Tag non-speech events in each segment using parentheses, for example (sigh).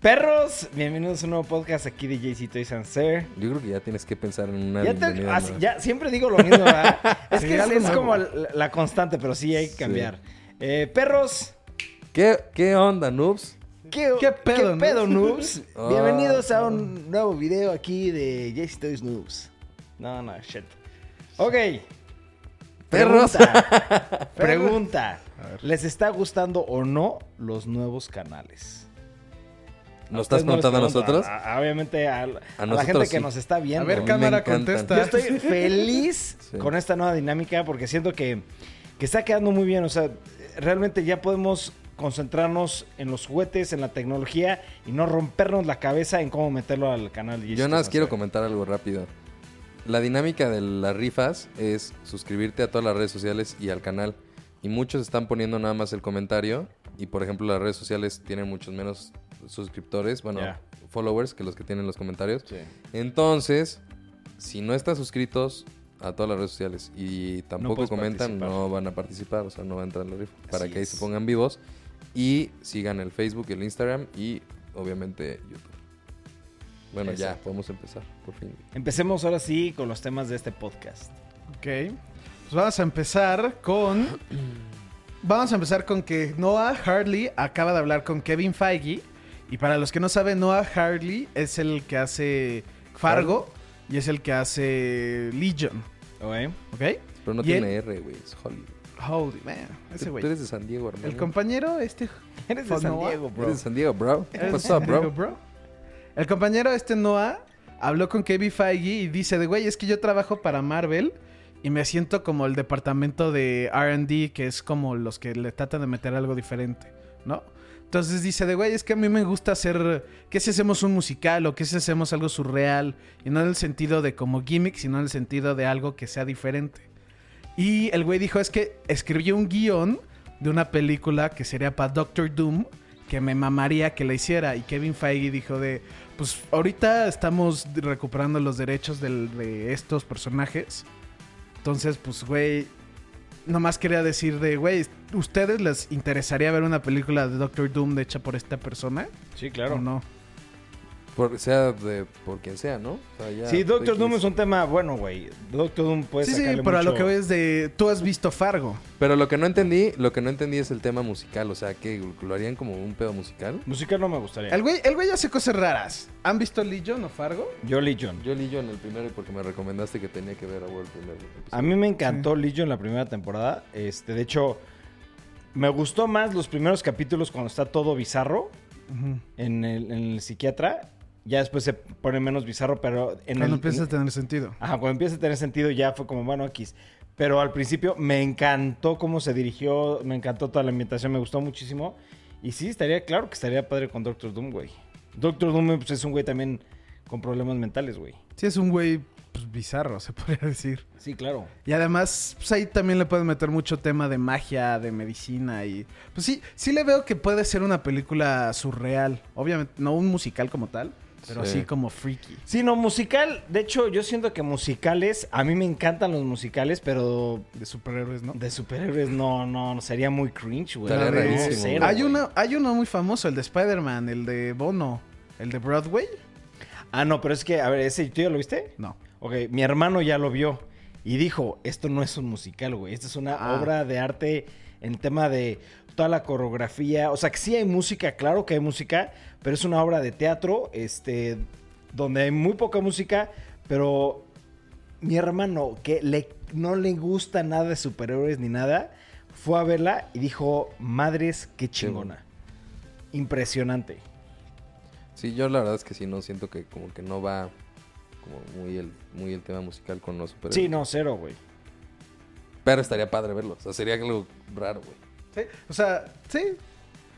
Perros, bienvenidos a un nuevo podcast aquí de JC Toys and Sir. Yo creo que ya tienes que pensar en una Ya, te- ya siempre digo lo mismo, ¿verdad? (laughs) es Sí, que es, como la, la constante, pero sí hay que Sí. cambiar. Eh, perros, ¿Qué, ¿Qué onda, noobs? ¿qué, ¿Qué pedo, ¿qué pedo noobs? noobs? (laughs) Ah. Bienvenidos a un nuevo video aquí de JC Toys Noobs. No, no, shit. Ok. Perros. Pregunta. (laughs) Pregunta. ¿Les está gustando o no los nuevos canales? ¿Nos estás preguntando a nosotros? a- a- obviamente a, a la gente que sí. nos está viendo. A ver, cámara, contesta. Yo estoy (laughs) feliz Sí. con esta nueva dinámica porque siento que, que está quedando muy bien. O sea, realmente ya podemos concentrarnos en los juguetes, en la tecnología y no rompernos la cabeza en cómo meterlo al canal. Yo nada más quiero comentar algo rápido. La dinámica de las rifas es suscribirte a todas las redes sociales y al canal. Y muchos están poniendo nada más el comentario. Y por ejemplo, las redes sociales tienen muchos menos suscriptores, bueno, followers que los que tienen los comentarios. Sí. Entonces, si no están suscritos a todas las redes sociales y tampoco comentan, participar. no van a participar, o sea, no van a entrar en la rifa. Para que ahí es. se pongan vivos y sigan el Facebook, el Instagram y obviamente YouTube. Bueno, ya, podemos empezar, por fin. Empecemos ahora sí con los temas de este podcast. Ok. Pues vamos a empezar con. Vamos a empezar con que Noah Harley acaba de hablar con Kevin Feige. Y para los que no saben, Noah Harley es el que hace Fargo y es el que hace Legion. ¿Ok? ¿Ok? Pero no ¿Y tiene él? R, güey, es Hollywood. Holy man, ese Tú güey. eres de San Diego, hermano. El compañero, este. (laughs) Eres de San Noah. Diego, bro. Eres de San Diego, bro. ¿Qué ¿Eres pasó, de bro? San Diego, El compañero, este Noah, habló con Kevin Feige y dice: de güey, es que yo trabajo para Marvel. Y me siento como el departamento de RD, que es como los que le tratan de meter algo diferente, ¿no? Entonces dice de güey, es que a mí me gusta hacer. ¿Qué si hacemos un musical o qué si hacemos algo surreal? Y no en el sentido de como gimmick, sino en el sentido de algo que sea diferente. Y el güey dijo: es que escribió un guion de una película que sería para Doctor Doom, que me mamaría que la hiciera. Y Kevin Feige dijo de. Pues ahorita estamos recuperando los derechos de estos personajes. Entonces, pues, güey, nomás quería decir de, güey, ¿ustedes les interesaría ver una película de Doctor Doom hecha por esta persona? Sí, ¿O claro. no? Por, sea de, por quien sea, ¿no? O sea, ya, Sí, Doctor. Doom es un tema bueno, güey. Doctor Doom puede sí, sí, sacarle pero a lo que ves de, tú has visto Fargo. Pero lo que no entendí, lo que no entendí es el tema musical. O sea, que lo harían como un pedo musical. Musical no me gustaría. El güey, el güey hace cosas raras. ¿Han visto Legion o Fargo? Yo Legion. Yo en el primero y porque me recomendaste que tenía que ver a el primero. A mí me encantó Legion la primera temporada. Este, de hecho, me gustó más los primeros capítulos cuando está todo bizarro Ujú. en el, en el psiquiatra. Ya después se pone menos bizarro, pero en Cuando el... empieza a en- tener sentido. Ajá, cuando empieza a tener sentido ya fue como, bueno, X. Pero al principio me encantó cómo se dirigió, me encantó toda la ambientación, me gustó muchísimo. Y sí, estaría, claro que estaría padre con Doctor Doom, güey. Doctor Doom pues, es un güey también con problemas mentales, güey. Sí, es un güey pues, bizarro, se (laughs) podría decir. Sí, claro. Y además, pues ahí también le pueden meter mucho tema de magia, de medicina y... Pues sí, sí le veo que puede ser una película surreal. Obviamente, no un musical como tal, pero Sí. así como freaky. Sí, no, musical. De hecho, yo siento que musicales, a mí me encantan los musicales, pero De superhéroes, ¿no? de superhéroes no, no, sería muy cringe, güey. Estaría No, cero, hay, güey. uno, hay uno muy famoso, el de Spider-Man, el de Bono, el de Broadway. Ah, no, pero es que, a ver, ese, ¿tú ya lo viste? No. Ok, mi hermano ya lo vio y dijo, esto no es un musical, güey, esto es una Ah. obra de arte en tema de toda la coreografía, o sea, que sí hay música, claro que hay música, pero es una obra de teatro, este, donde hay muy poca música, pero mi hermano, que le, no le gusta nada de superhéroes ni nada, fue a verla y dijo, madres, qué chingona. Impresionante. Sí, yo la verdad es que sí, no siento que como que no va como muy el, muy el tema musical con los superhéroes. Sí, no, cero, güey. Pero estaría padre verlo. O sea, sería algo raro, güey. Sí, o sea, sí.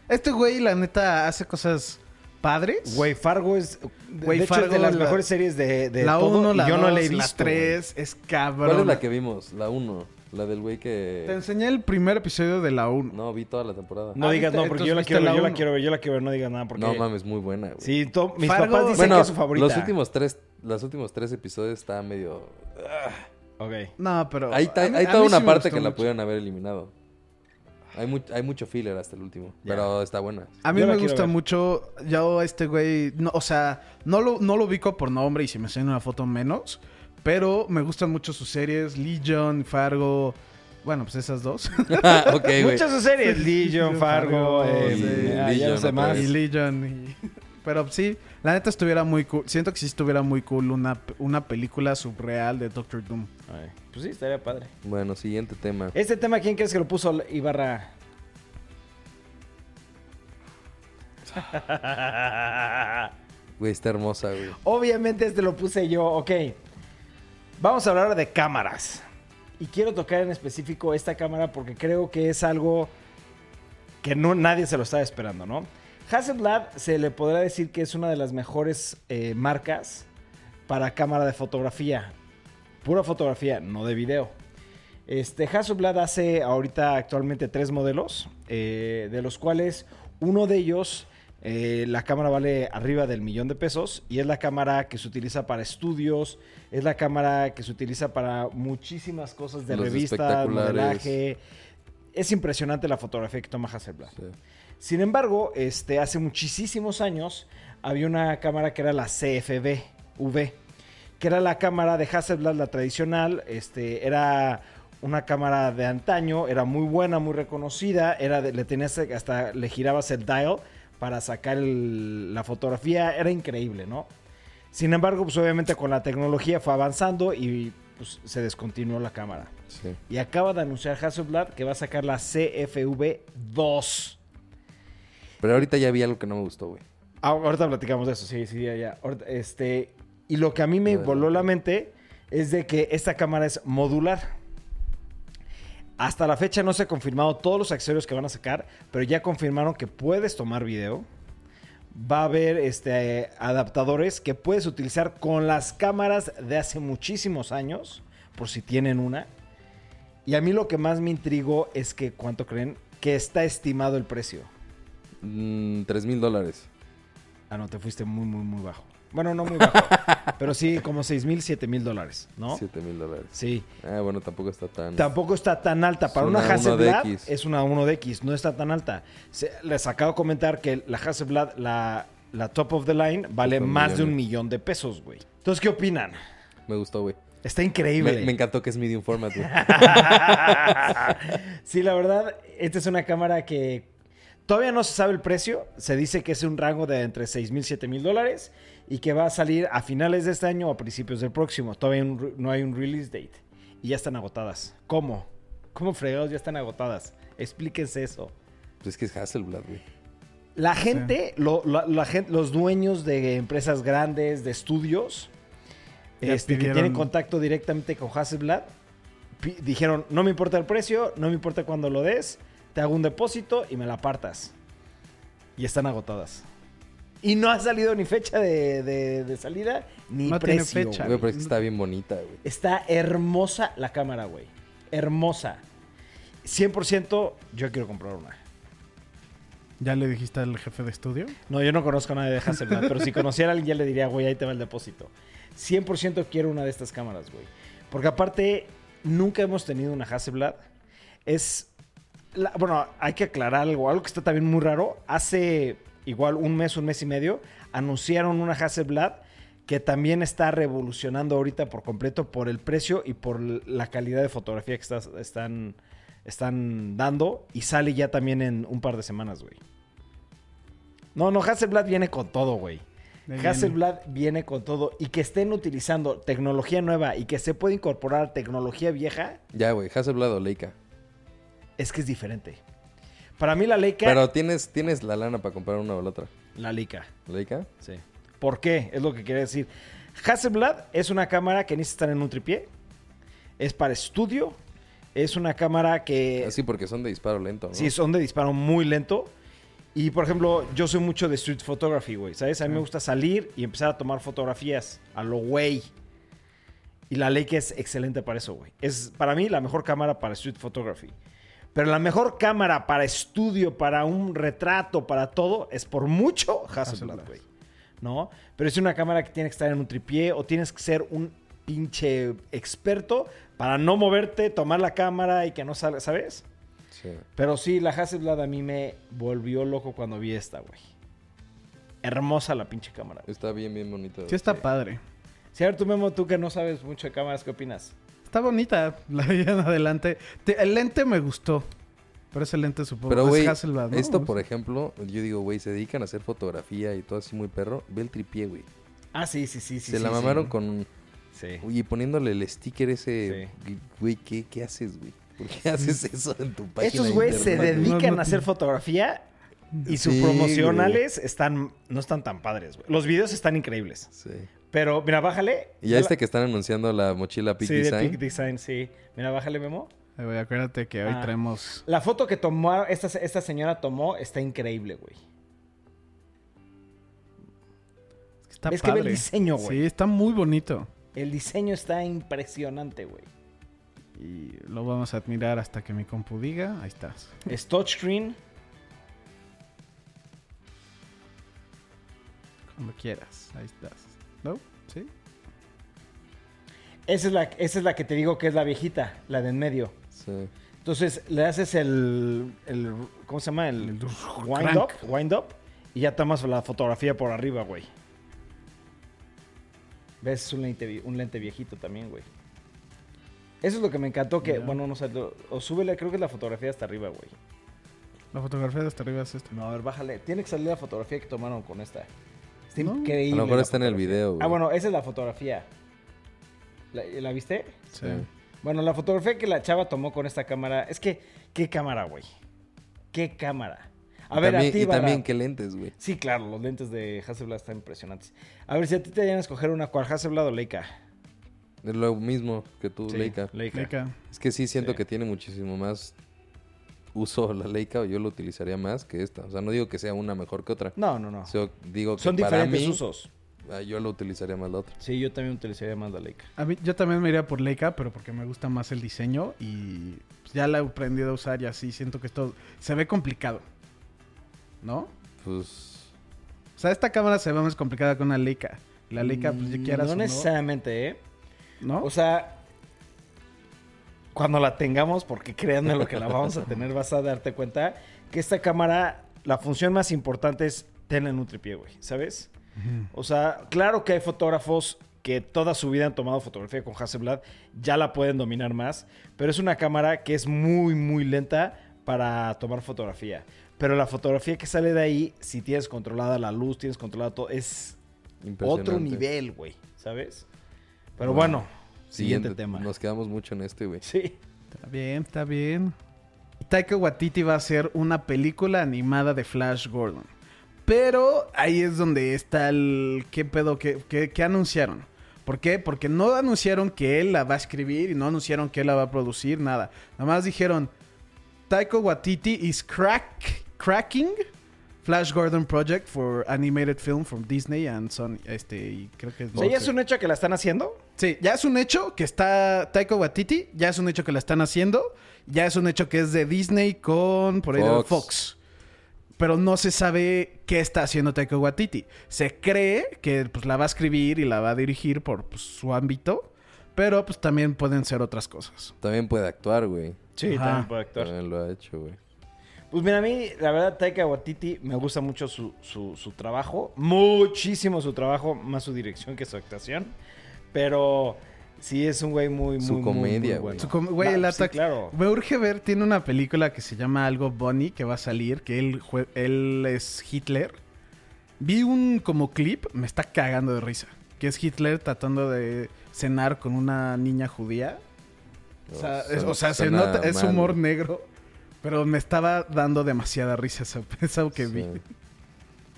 Este güey, la neta, hace cosas padres. Güey, Fargo es, Güey, de hecho, es de las la- mejores series de, de la todo, 1, y la yo 2, no la he visto. la güey. 3, es cabrón. ¿Cuál es la que vimos? La 1. La del güey Te que... enseñé el primer episodio de la 1. No, vi toda la temporada. No Ah, digas no, porque yo la quiero ¿viste ver, la yo la quiero ver, yo la quiero ver, no digas nada porque... No mames, muy buena, güey. Sí, to- mis Fargo- papás dicen bueno, que es su favorita. los últimos tres, los últimos tres episodios estaban medio... Ok. No, pero. Hay, ta- a mí- hay a toda una sí parte que la pudieron haber eliminado. Hay, mu- hay mucho filler hasta el último. Pero está buena. A mí Yo me gusta ver. mucho. Yo, este güey. No, o sea, no lo, no lo ubico por nombre y si me enseñan una foto menos. Pero me gustan mucho sus series: Legion, Fargo. Bueno, pues esas dos. (laughs) güey. Muchas sus series. Legion, Fargo, Fargo, eh, sí. ah, Legion no más. y. Legion. y- (laughs) Pero sí, la neta estuviera muy cool. Siento que sí estuviera muy cool una, una película subreal de Doctor Doom. Ay, Pues sí, estaría padre. Bueno, siguiente tema. Este tema, ¿quién crees que lo puso Ibarra? (laughs) Güey, está hermosa, güey. Obviamente este lo puse yo. Ok. Vamos a hablar de cámaras. Y quiero tocar en específico esta cámara porque creo que es algo que no, nadie se lo estaba esperando, ¿no? Hasselblad se le podrá decir que es una de las mejores eh, marcas para cámara de fotografía. Pura fotografía, no de video. Este, Hasselblad hace ahorita actualmente tres modelos, eh, de los cuales uno de ellos, eh, la cámara vale arriba del millón de pesos y es la cámara que se utiliza para estudios, es la cámara que se utiliza para muchísimas cosas de Los revista, modelaje. Es impresionante la fotografía que toma Hasselblad. Sí. Sin embargo, este, hace muchísimos años había una cámara que era la CFB V, que era la cámara de Hasselblad, la tradicional. Este, era una cámara de antaño, era muy buena, muy reconocida. Era de- le tenías hasta le girabas el dial para sacar el- la fotografía. Era increíble, ¿no? Sin embargo, pues obviamente con la tecnología fue avanzando y pues, se descontinuó la cámara. Sí. Y acaba de anunciar Hasselblad que va a sacar la CFV 2. Pero ahorita ya vi algo que no me gustó, güey. Ah, ahorita platicamos de eso, sí, sí, ya, ya. Este, y lo que a mí me voló la mente es de que esta cámara es modular. Hasta la fecha no se ha confirmado todos los accesorios que van a sacar, pero ya confirmaron que puedes tomar video. Va a haber este, adaptadores que puedes utilizar con las cámaras de hace muchísimos años, por si tienen una. Y a mí lo que más me intrigó es que, ¿cuánto creen? Que está estimado el precio. Mm, Tres mil dólares. Ah, no, te fuiste muy, muy, muy bajo. Bueno, no muy bajo, (laughs) pero sí como 6 mil, 7 mil dólares, ¿no? Siete mil dólares. Sí. Ah, bueno, tampoco está tan... Tampoco está tan alta. Para una, una Hasselblad 1DX. es una 1DX, no está tan alta. Se- les acabo de comentar que la Hasselblad, la, la top of the line, vale más de un millón de pesos, güey. Entonces, ¿qué opinan? Me gustó, güey. Está increíble. Me, me encantó que es medium format, güey. (laughs) sí, la verdad, esta es una cámara que todavía no se sabe el precio. Se dice que es un rango de entre 6 mil, 7 mil dólares y que va a salir a finales de este año o a principios del próximo. Todavía no hay un release date y ya están agotadas. ¿Cómo? ¿Cómo fregados ya están agotadas? Explíquense eso. Pues es que es Hasselblad, güey. La gente, lo- la- la gen- los dueños de empresas grandes, de estudios, este, que tienen contacto directamente con Hasselblad, dijeron, no me importa el precio, no me importa cuándo lo des, te hago un depósito y me la apartas. Y están agotadas. Y no ha salido ni fecha de, de- de salida, ni No tiene precio. fecha. Güey, pero es que está bien bonita, güey. Está hermosa la cámara, güey. Hermosa. 100% yo quiero comprar una. ¿Ya le dijiste al jefe de estudio? No, yo no conozco a nadie de Hasselblad, pero si conociera a alguien ya le diría, güey, ahí te va el depósito. 100% quiero una de estas cámaras, güey. Porque aparte, nunca hemos tenido una Hasselblad. Es... la- bueno, hay que aclarar algo. Algo que está también muy raro. Hace igual un mes, un mes y medio, anunciaron una Hasselblad que también está revolucionando ahorita por completo por el precio y por la calidad de fotografía que estás- están, están dando. Y sale ya también en un par de semanas, güey. No, no, Hasselblad viene con todo, güey. Hasselblad viene con todo. Y que estén utilizando tecnología nueva y que se puede incorporar tecnología vieja, Ya, güey. Hasselblad o Leica. es que es diferente. Para mí la Leica... Pero tienes, tienes la lana para comprar una o la otra. La Leica, ¿Leica? sí. ¿Por qué? Es lo que quería decir. Hasselblad es una cámara que necesita estar en un tripié. Es para estudio. Es una cámara que... Así porque son de disparo lento, ¿no? Sí, son de disparo muy lento. Y por ejemplo, yo soy mucho de street photography, güey. ¿Sabes? A mí me gusta salir y empezar a tomar fotografías a lo güey. Y la Leica es excelente para eso, güey. Es para mí la mejor cámara para street photography. Pero la mejor cámara para estudio, para un retrato, para todo, es por mucho Hasselblad, güey. ¿No? Pero es una cámara que tiene que estar en un tripié o tienes que ser un pinche experto para no moverte, tomar la cámara y que no salga, ¿sabes? Sí. Pero sí, la Hasselblad a mí me volvió loco cuando vi esta, güey. Hermosa la pinche cámara. güey. Está bien, bien bonito. Sí está padre. Sí, a ver, tú, Memo, tú que no sabes mucho de cámaras, ¿qué opinas? Está bonita. La vi en adelante. Te- el lente me gustó. Pero ese lente supongo Pero, es ¿no? esto, por ejemplo, yo digo, güey, se dedican a hacer fotografía y todo así muy perro. Ve el tripié, güey. Ah, sí, sí, sí. sí se sí, la sí. mamaron con... Sí. Oye, poniéndole el sticker ese... Güey, ¿qué, ¿qué haces, güey? ¿Por qué haces (laughs) eso en tu página Estos de güeyes se dedican No, no- a hacer fotografía y sus Sí, promocionales están, no están tan padres, güey. Los videos están increíbles. Sí. Pero, mira, bájale. Y ya la- este que están anunciando la mochila Peak Sí, Design. de Peak Design, sí. Mira, bájale, Memo. Ay, güey, acuérdate que hoy Ah. traemos... La foto que tomó, esta, esta señora tomó está increíble, güey. Está Es que ve el diseño, güey. Sí, está muy bonito. El diseño está impresionante, güey. Y lo vamos a admirar hasta que mi compu diga. Ahí estás. Es touchscreen. Cuando quieras. Ahí estás. ¿No? ¿Sí? Esa es, la, esa es la que te digo que es la viejita, la de en medio. Sí. Entonces le haces el, el ¿cómo se llama? El, El wind crank. up, wind up y ya tomas la fotografía por arriba, güey. ¿Ves? Es un lente, un lente viejito también, güey. Eso es lo que me encantó que, bueno, no sé, o súbele, creo que es la fotografía hasta arriba, güey. La fotografía de hasta arriba es esta. No, a ver, bájale. Tiene que salir la fotografía que tomaron con esta. Está No. increíble. A lo mejor está en el video, güey. Ah, bueno, esa es la fotografía. ¿La, la viste? Sí. Sí. Bueno, la fotografía que la chava tomó con esta cámara. Es que, ¿qué cámara, güey? ¿Qué cámara? A Y ver, también, a ti, y también qué lentes, güey. Sí, claro, los lentes de Hasselblad están impresionantes. A ver, si a ti te dieran a escoger una, ¿cuál? ¿Hasselblad o Leica? Es lo mismo que tú, Sí, Leica. Leica. Leica. Es que sí siento Sí. que tiene muchísimo más uso (laughs) la Leica o yo lo utilizaría más que esta. O sea, no digo que sea una mejor que otra. No, no, no. Digo que Son para diferentes mí, usos. ah, yo lo utilizaría más la otra. Sí, yo también utilizaría más la Leica. A mí, yo también me iría por Leica, pero porque me gusta más el diseño y pues, ya la he aprendido a usar y así siento que esto se ve complicado. ¿No? Pues O sea, esta cámara se ve más complicada que una Leica. La Leica, pues ya Mm, quieras no, necesariamente, ¿eh? ¿no? O sea, cuando la tengamos, porque créanme lo que la vamos a tener, vas a darte cuenta que esta cámara, la función más importante es tenerla en un tripié, güey, ¿sabes? O sea, claro que hay fotógrafos que toda su vida han tomado fotografía con Hasselblad, ya la pueden dominar más, pero es una cámara que es muy, muy lenta para tomar fotografía. Pero la fotografía que sale de ahí, si tienes controlada la luz, tienes controlado todo, es otro nivel, güey, ¿sabes? Pero Bueno, bueno, siguiente, tema. Nos quedamos mucho en este, güey. Sí. Está bien, está bien. Taika Waititi va a hacer una película animada de Flash Gordon. Pero ahí es donde está el... ¿Qué pedo? ¿Qué, qué, qué anunciaron? ¿Por qué? Porque no anunciaron que él la va a escribir y no anunciaron que él la va a producir, nada. Nada más dijeron, Taika Waititi is crack, cracking Flash Gordon project for animated film from Disney and Sony. Este, y creo que es... O sea, ¿ya es un hecho que la están haciendo? Sí, ya es un hecho que está Taika Waititi, ya es un hecho que la están haciendo, ya es un hecho que es de Disney con por ahí de Fox. Fox. Pero no se sabe qué está haciendo Taika Waititi. Se cree que pues, la va a escribir y la va a dirigir por pues, su ámbito, pero pues también pueden ser otras cosas. También puede actuar, güey. Sí, Ajá. también puede actuar. También lo ha hecho, güey. Pues mira, a mí, la verdad, Taika Waititi me gusta mucho su, su, su trabajo. Muchísimo su trabajo, más su dirección que su actuación. Pero sí es un güey muy, muy, Su muy, comedia, güey. bueno. Güey, Va, el sí, ataque- claro. Me urge ver, tiene una película que se llama algo Bonnie que va a salir, que él, él es Hitler. Vi un como clip, me está cagando de risa. Que es Hitler tratando de cenar con una niña judía. O sea, es, o sea, se nota, es humor negro. Pero me estaba dando demasiada risa eso, (laughs) eso que vi.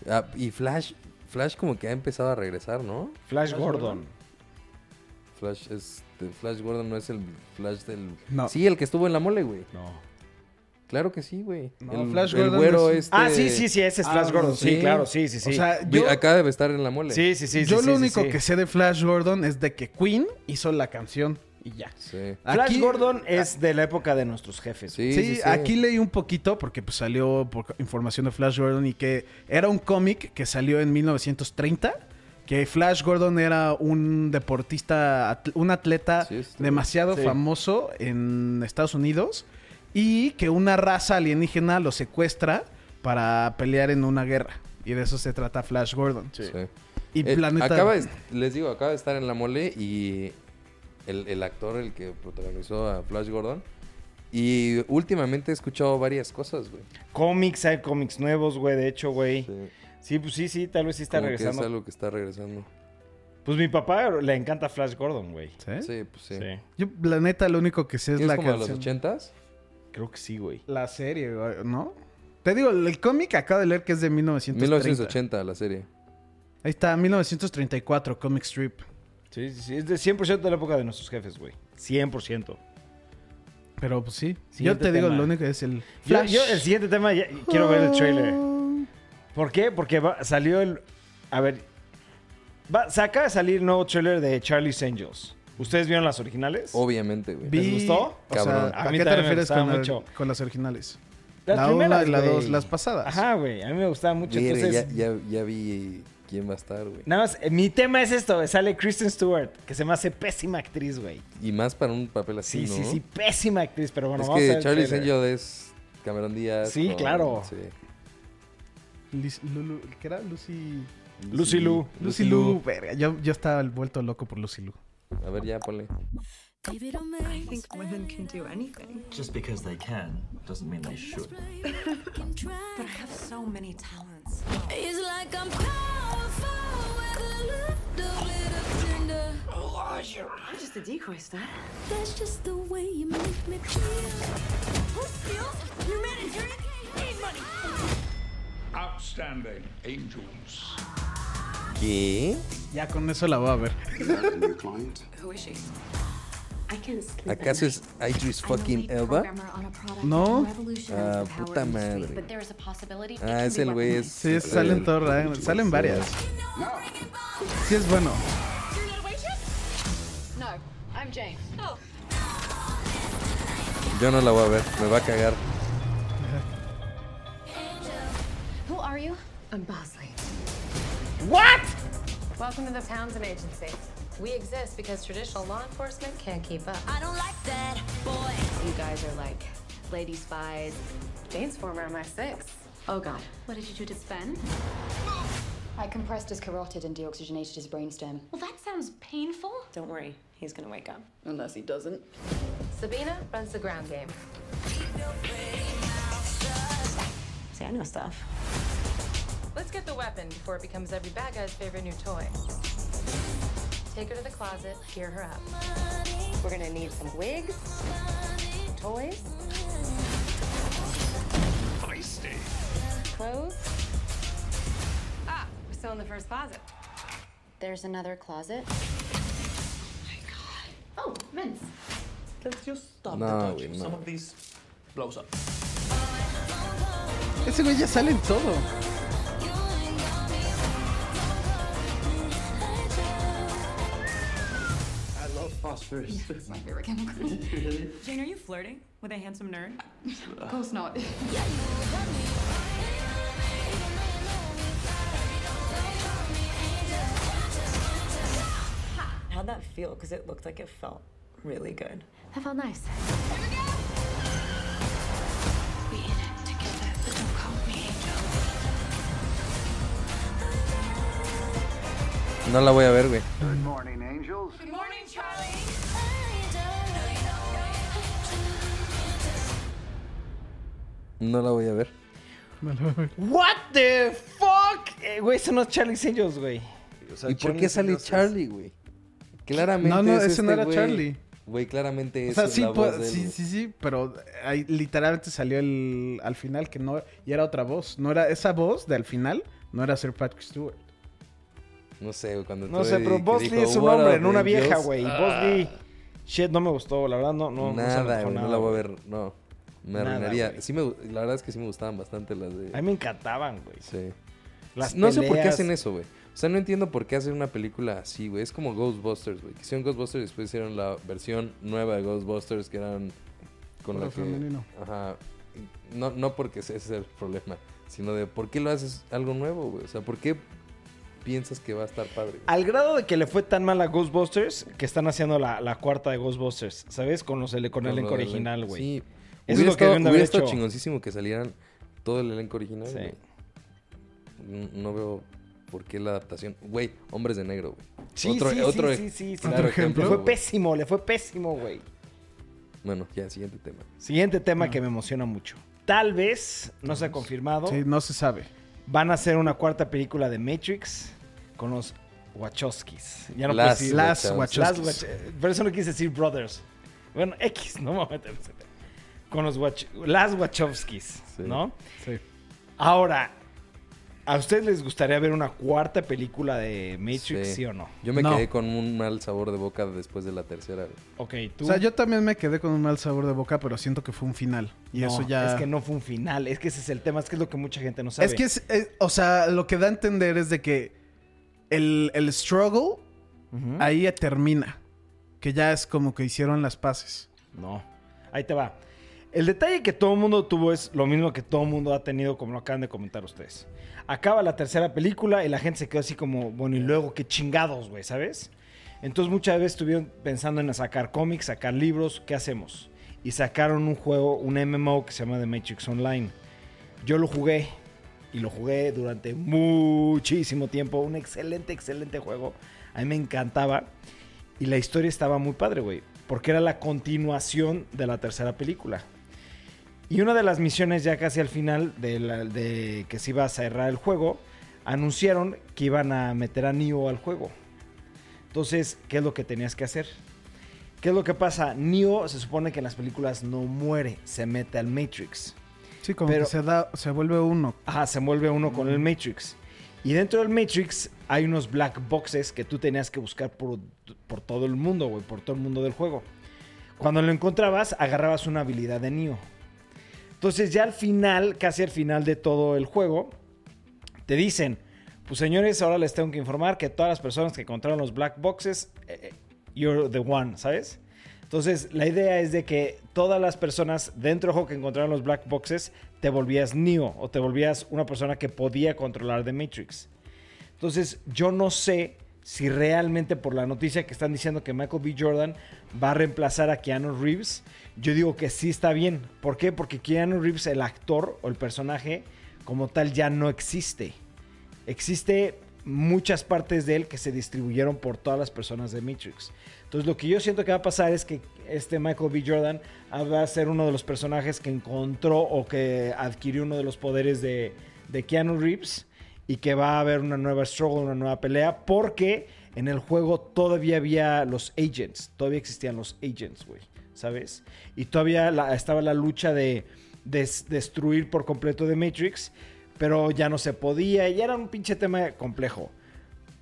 Ah, y Flash, Flash como que ha empezado a regresar, ¿no? Flash, Flash Gordon. Gordon. Flash es de Flash Gordon no es el Flash del No. Sí, el que estuvo en la mole, güey. No. Claro que sí, güey. No, el, Flash el Gordon güero es- este Ah, sí, sí, sí, ese es Ah, Flash no, Gordon. Sí, sí. claro, sí, sí, sí. O sea, yo, acá debe estar en la mole. sí, sí, sí. yo sí, lo sí, único sí. que sé de Flash Gordon es de que Queen hizo la canción y ya. Sí. Flash Aquí- Gordon es de la época de nuestros jefes. Sí, Sí, sí, sí. aquí leí un poquito porque pues, salió por información de Flash Gordon y que era un cómic que salió en 1930. Que Flash Gordon era un deportista, atl- un atleta Sí, este- demasiado sí. famoso en Estados Unidos. y que una raza alienígena lo secuestra para pelear en una guerra. Y de eso se trata Flash Gordon. Sí. Sí. Y Eh, Planeta... acaba de- les digo, acaba de estar en la mole y el, el actor, el que protagonizó a Flash Gordon. Y últimamente he escuchado varias cosas, güey. Cómics, hay cómics nuevos, güey, de hecho, güey. Sí. Sí, pues sí, sí, tal vez sí está Como que regresando. es algo que está regresando. Pues mi papá le encanta Flash Gordon, güey. ¿Sí? Sí, pues sí. Sí. Yo, la neta, lo único que sé es ¿Es la como de los canción. ochentas? Creo que sí, güey. La serie, güey, ¿no? Te digo, el cómic acabo de leer que es de 1930. 1980 la serie. Ahí está, 1934, comic strip. Sí, sí, sí. Es de 100% de la época de nuestros jefes, güey. 100%. Pero pues sí. Yo te digo, tema. lo único que es el Flash. yo el siguiente tema, ya- quiero ver el trailer. ¿Por qué? Porque va- salió el... A ver... Va, se acaba de salir el nuevo trailer de Charlie's Angels. ¿Ustedes vieron las originales? Obviamente, güey. Vi- ¿Les gustó? O Cabrón. sea, A ¿a, mí qué te también me refieres gustaba con, mucho. con las originales? Las la primeras, una y la güey. las pasadas. Ajá, güey. A mí me gustaba mucho. Verga, Entonces, ya, ya, ya vi quién va a estar, güey. nada más, eh, mi tema es esto. Sale Kristen Stewart, que se me hace pésima actriz, güey. Y más para un papel así, Sí, ¿no? sí, sí, pésima actriz. Pero bueno, es vamos a ver que el Charlie trailer. Angel es Cameron Díaz. Sí, claro. sí. Liz- Lulu- ¿Qué era? Lucy... Lucy Liu. Lucy Lu. Verga, yo, yo estaba vuelto loco por Lucy Lu. A ver, ya, ponle. I think women can do anything. Just because they can doesn't mean they should. But I have so many talents. It's like I'm I'm just a decoy stud. That's just the way you make me feel. Who steals humanitarian aid money? Outstanding angels. ¿Qué? Ya con eso la voy a ver. Who is she? I can sleep ¿Acaso es Idris fucking Elba? No. Ah, puta madre. Ah, es el güey. es- Sí, salen ra- salen varias. Sí es bueno. Oh. Yo no la voy a ver, me va a cagar. Who are you? I'm Bosley. ¿What? Welcome to the Townsend Agency. We exist because traditional law enforcement can't keep up. I don't like that, boy. You guys are like lady spies. Jane's former MI6. Oh god. What did you do to Sven? I compressed his carotid and deoxygenated his brainstem. Well, that sounds painful. Don't worry, he's gonna wake up. Unless he doesn't. Sabina runs the ground game. See, I know stuff. Let's get the weapon before it becomes every bad guy's favorite new toy. Take her to the closet, gear her up. We're gonna need some wigs, toys, Feisty. clothes. Ah, we're still in the first closet. There's another closet. Let's just stop No, the touch. güey, no. Some of these blows up. Ese güey ya sale en todo. I love phosphorus. (laughs) It's my favorite chemical. (laughs) Jane, are you flirting with a handsome nerd? (laughs) of course not. How'd that feel? Because it looked like it felt really good. That felt nice. We in it together, but don't call me angel. No la voy a ver, güey. Good morning, Charlie. No la voy a ver. What the fuck? Eh, güey, eso no es Charlie's Angels, güey. O sea, ¿Y por qué sale Angels Charlie, güey? Claramente No, no, es ese no este era güey. Charlie. Güey, claramente O sea, sí, la pues, voz de él, sí, sí, sí, pero ahí literalmente salió el al final que no y era otra voz, no era esa voz de al final, no era Sir Patrick Stewart. No sé, güey, cuando No sé, pero Bosley es un "What hombre, no una Angels?" vieja, güey. Ah, Bosley, shit, no me gustó, la verdad, no, no. Nada, no la voy a ver, no. Me Nada, arruinaría. Sí me, la verdad es que sí me gustaban bastante las de... A mí me encantaban, güey. Sí. Las no sé por qué hacen eso, güey. O sea, no entiendo por qué hacen una película así, güey. Es como Ghostbusters, güey. Que hicieron Ghostbusters y después hicieron la versión nueva de Ghostbusters que eran con la que... femenino. Ajá. Y No, no porque ese es el problema, sino de por qué lo haces algo nuevo, güey. O sea, ¿por qué piensas que va a estar padre? güey? Al grado de que le fue tan mal a Ghostbusters que están haciendo la, la cuarta de Ghostbusters, ¿sabes? Con, los, con el Con elenco original, güey. Sí. es hubiera lo que estado, deben de haber hubiera estado hecho. chingoncísimo que salieran todo el elenco original. Sí. no veo por qué la adaptación. Güey, Hombres de Negro, güey. Sí, otro, sí, otro, sí, sí, sí, sí. claro Otro Le ejemplo. fue güey. pésimo, le fue pésimo, güey. Bueno, ya, siguiente tema. Siguiente Ah. tema que me emociona mucho. Tal vez, no se ha confirmado, Sí, no se sabe. van a hacer una cuarta película de Matrix con los Wachowskis. Ya no Las puedo decir Las Wachowskis. Las Wachowskis. Wach- Por eso no quise decir brothers. Bueno, X, (laughs) no me voy a meter en ese tema. Con los Wach- las Wachowskis, Sí. ¿no? Sí. Ahora, ¿a ustedes les gustaría ver una cuarta película de Matrix, sí, Sí. o no? Yo me No. quedé con un mal sabor de boca después de la tercera. Ok, tú. O sea, yo también me quedé con un mal sabor de boca, pero siento que fue un final. Y No, eso ya... Es que no fue un final, es que ese es el tema, es que es lo que mucha gente no sabe. Es que, es, es- o sea, lo que da a entender es de que el, el struggle ahí termina. Que ya es como que hicieron las paces. No. Ahí te va. El detalle que todo el mundo tuvo es lo mismo que todo el mundo ha tenido, como lo acaban de comentar ustedes. Acaba la tercera película y la gente se quedó así como, bueno, y luego qué chingados, güey, ¿sabes? Entonces muchas veces estuvieron pensando en sacar cómics, sacar libros, ¿qué hacemos? Y sacaron un juego, un MMO que se llama The Matrix Online. Yo lo jugué y lo jugué durante muchísimo tiempo. Un excelente, excelente juego. A mí me encantaba. Y la historia estaba muy padre, güey. Porque era la continuación de la tercera película. Y una de las misiones ya casi al final de, la- de que se iba a cerrar el juego, anunciaron que iban a meter a Neo al juego. Entonces, ¿qué es lo que tenías que hacer? ¿Qué es lo que pasa? Neo se supone que en las películas no muere, se mete al Matrix. Sí, como Pero- que se da, se vuelve uno. Ajá, se vuelve uno con el Matrix. Y dentro del Matrix hay unos black boxes que tú tenías que buscar por, por todo el mundo, güey, por todo el mundo del juego. Cuando lo encontrabas, agarrabas una habilidad de Neo. Entonces ya al final, casi al final de todo el juego, te dicen, pues señores, ahora les tengo que informar que todas las personas que encontraron los black boxes, eh, you're the one, ¿sabes? Entonces la idea es de que todas las personas dentro del juego que encontraron los black boxes, te volvías Neo o te volvías una persona que podía controlar The Matrix. Entonces yo no sé si realmente por la noticia que están diciendo que Michael B. Jordan va a reemplazar a Keanu Reeves, yo digo que sí está bien. ¿Por qué? Porque Keanu Reeves, el actor o el personaje como tal, ya no existe. Existe muchas partes de él que se distribuyeron por todas las personas de Matrix. Entonces lo que yo siento que va a pasar es que este Michael B. Jordan va a ser uno de los personajes que encontró o que adquirió uno de los poderes de, de Keanu Reeves y que va a haber una nueva struggle, una nueva pelea, porque en el juego todavía había los agents, todavía existían los agents, güey, ¿sabes? Y todavía la- estaba la lucha de des- destruir por completo de Matrix, pero ya no se podía, y era un pinche tema complejo.